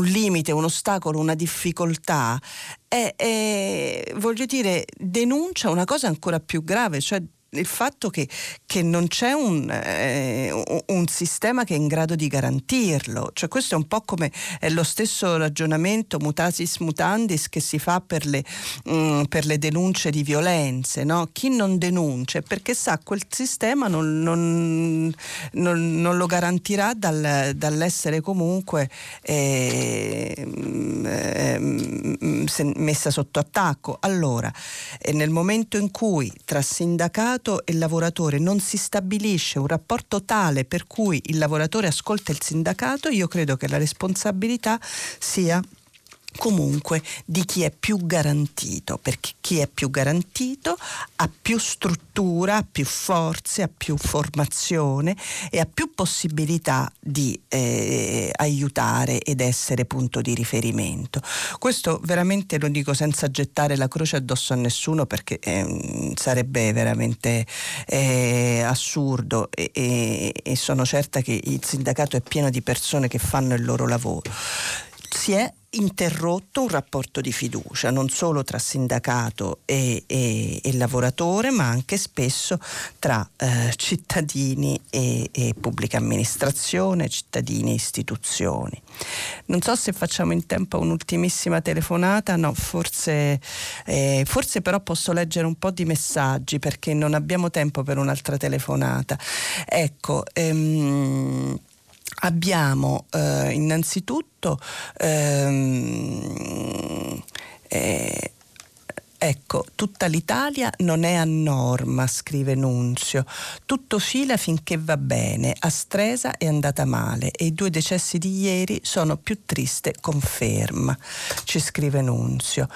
limite, un ostacolo, una difficoltà, è- è, voglio dire, denuncia una cosa ancora più grave, cioè il fatto che, che non c'è un, eh, un- sistema che è in grado di garantirlo, cioè questo è un po' come è lo stesso ragionamento mutatis mutandis che si fa per le, mm, per le denunce di violenze, no? chi non denuncia è perché sa quel sistema non, non- non- non lo garantirà dal- dall'essere comunque eh, eh, messa sotto attacco. Allora, e nel momento in cui tra sindacato e lavoratore non si stabilisce un rapporto tale per cui il lavoratore ascolta il sindacato, io credo che la responsabilità sia comunque di chi è più garantito, perché chi è più garantito ha più struttura, ha più forze, ha più formazione e ha più possibilità di eh, aiutare ed essere punto di riferimento. Questo veramente lo dico senza gettare la croce addosso a nessuno perché ehm, sarebbe veramente eh, assurdo e, e- e sono certa che il sindacato è pieno di persone che fanno il loro lavoro si è interrotto un rapporto di fiducia non solo tra sindacato e, e- e lavoratore ma anche spesso tra eh, cittadini e, e pubblica amministrazione, cittadini e istituzioni. Non so se facciamo in tempo un'ultimissima telefonata, no, forse, eh, forse però posso leggere un po' di messaggi perché non abbiamo tempo per un'altra telefonata. Ecco, ehm, abbiamo eh, innanzitutto ehm, eh, Ecco, tutta l'Italia non è a norma, scrive Nunzio. Tutto fila finché va bene. A Stresa è andata male e i due decessi di ieri sono più triste conferma, ci scrive Nunzio.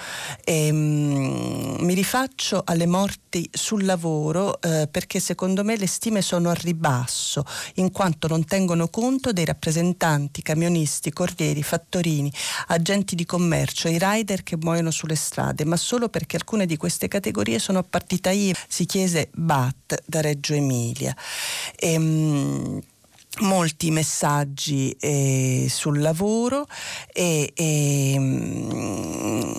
E, mm, mi rifaccio alle morti sul lavoro eh, perché secondo me le stime sono a ribasso, in quanto non tengono conto dei rappresentanti, camionisti, corrieri, fattorini, agenti di commercio, i rider che muoiono sulle strade, ma solo perché perché alcune di queste categorie sono partita IVA, si chiese BAT da Reggio Emilia. Ehm, molti messaggi eh, sul lavoro e, e mm,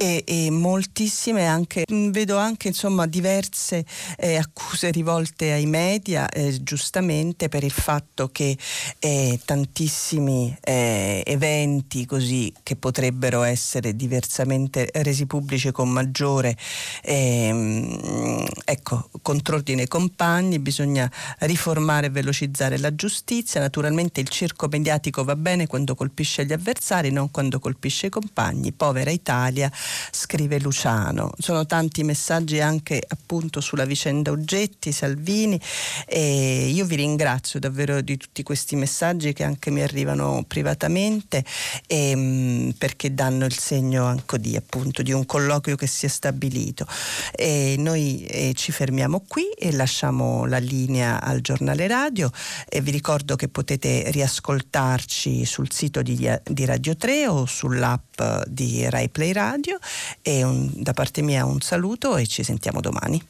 e, e moltissime anche, mm, vedo anche insomma diverse eh, accuse rivolte ai media eh, giustamente per il fatto che eh, tantissimi eh, eventi così che potrebbero essere diversamente resi pubblici con maggiore ehm, ecco, contrordine compagni, bisogna riformare e velocizzare la giustizia, naturalmente il circo mediatico va bene quando colpisce gli avversari, non quando colpisce i compagni, povera Italia scrive Luciano. Sono tanti messaggi anche appunto sulla vicenda Oggetti, Salvini e io vi ringrazio davvero di tutti questi messaggi che anche mi arrivano privatamente e, ehm, perché danno il segno anche di, appunto, di un colloquio che si è stabilito. E noi eh, ci fermiamo qui e lasciamo la linea al giornale radio e vi ricordo che potete riascoltarci sul sito di, di Radio 3 o sull'app di Rai Play Radio e un, da parte mia un saluto e ci sentiamo domani.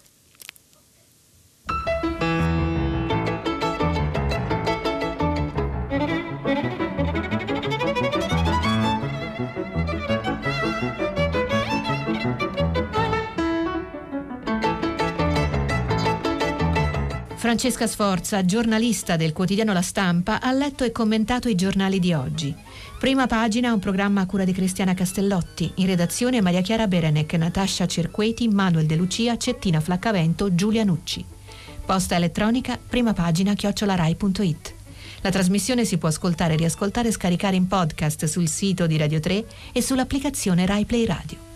Francesca Sforza, giornalista del quotidiano La Stampa, ha letto e commentato i giornali di oggi. Prima pagina un programma a cura di Cristiana Castellotti, in redazione Maria Chiara Berenec, Natascia Cerqueti, Manuel De Lucia, Cettina Flaccavento, Giulia Nucci. Posta elettronica, prima pagina chiocciolarai.it. La trasmissione si può ascoltare, riascoltare e scaricare in podcast sul sito di Radio 3 e sull'applicazione Rai Play Radio.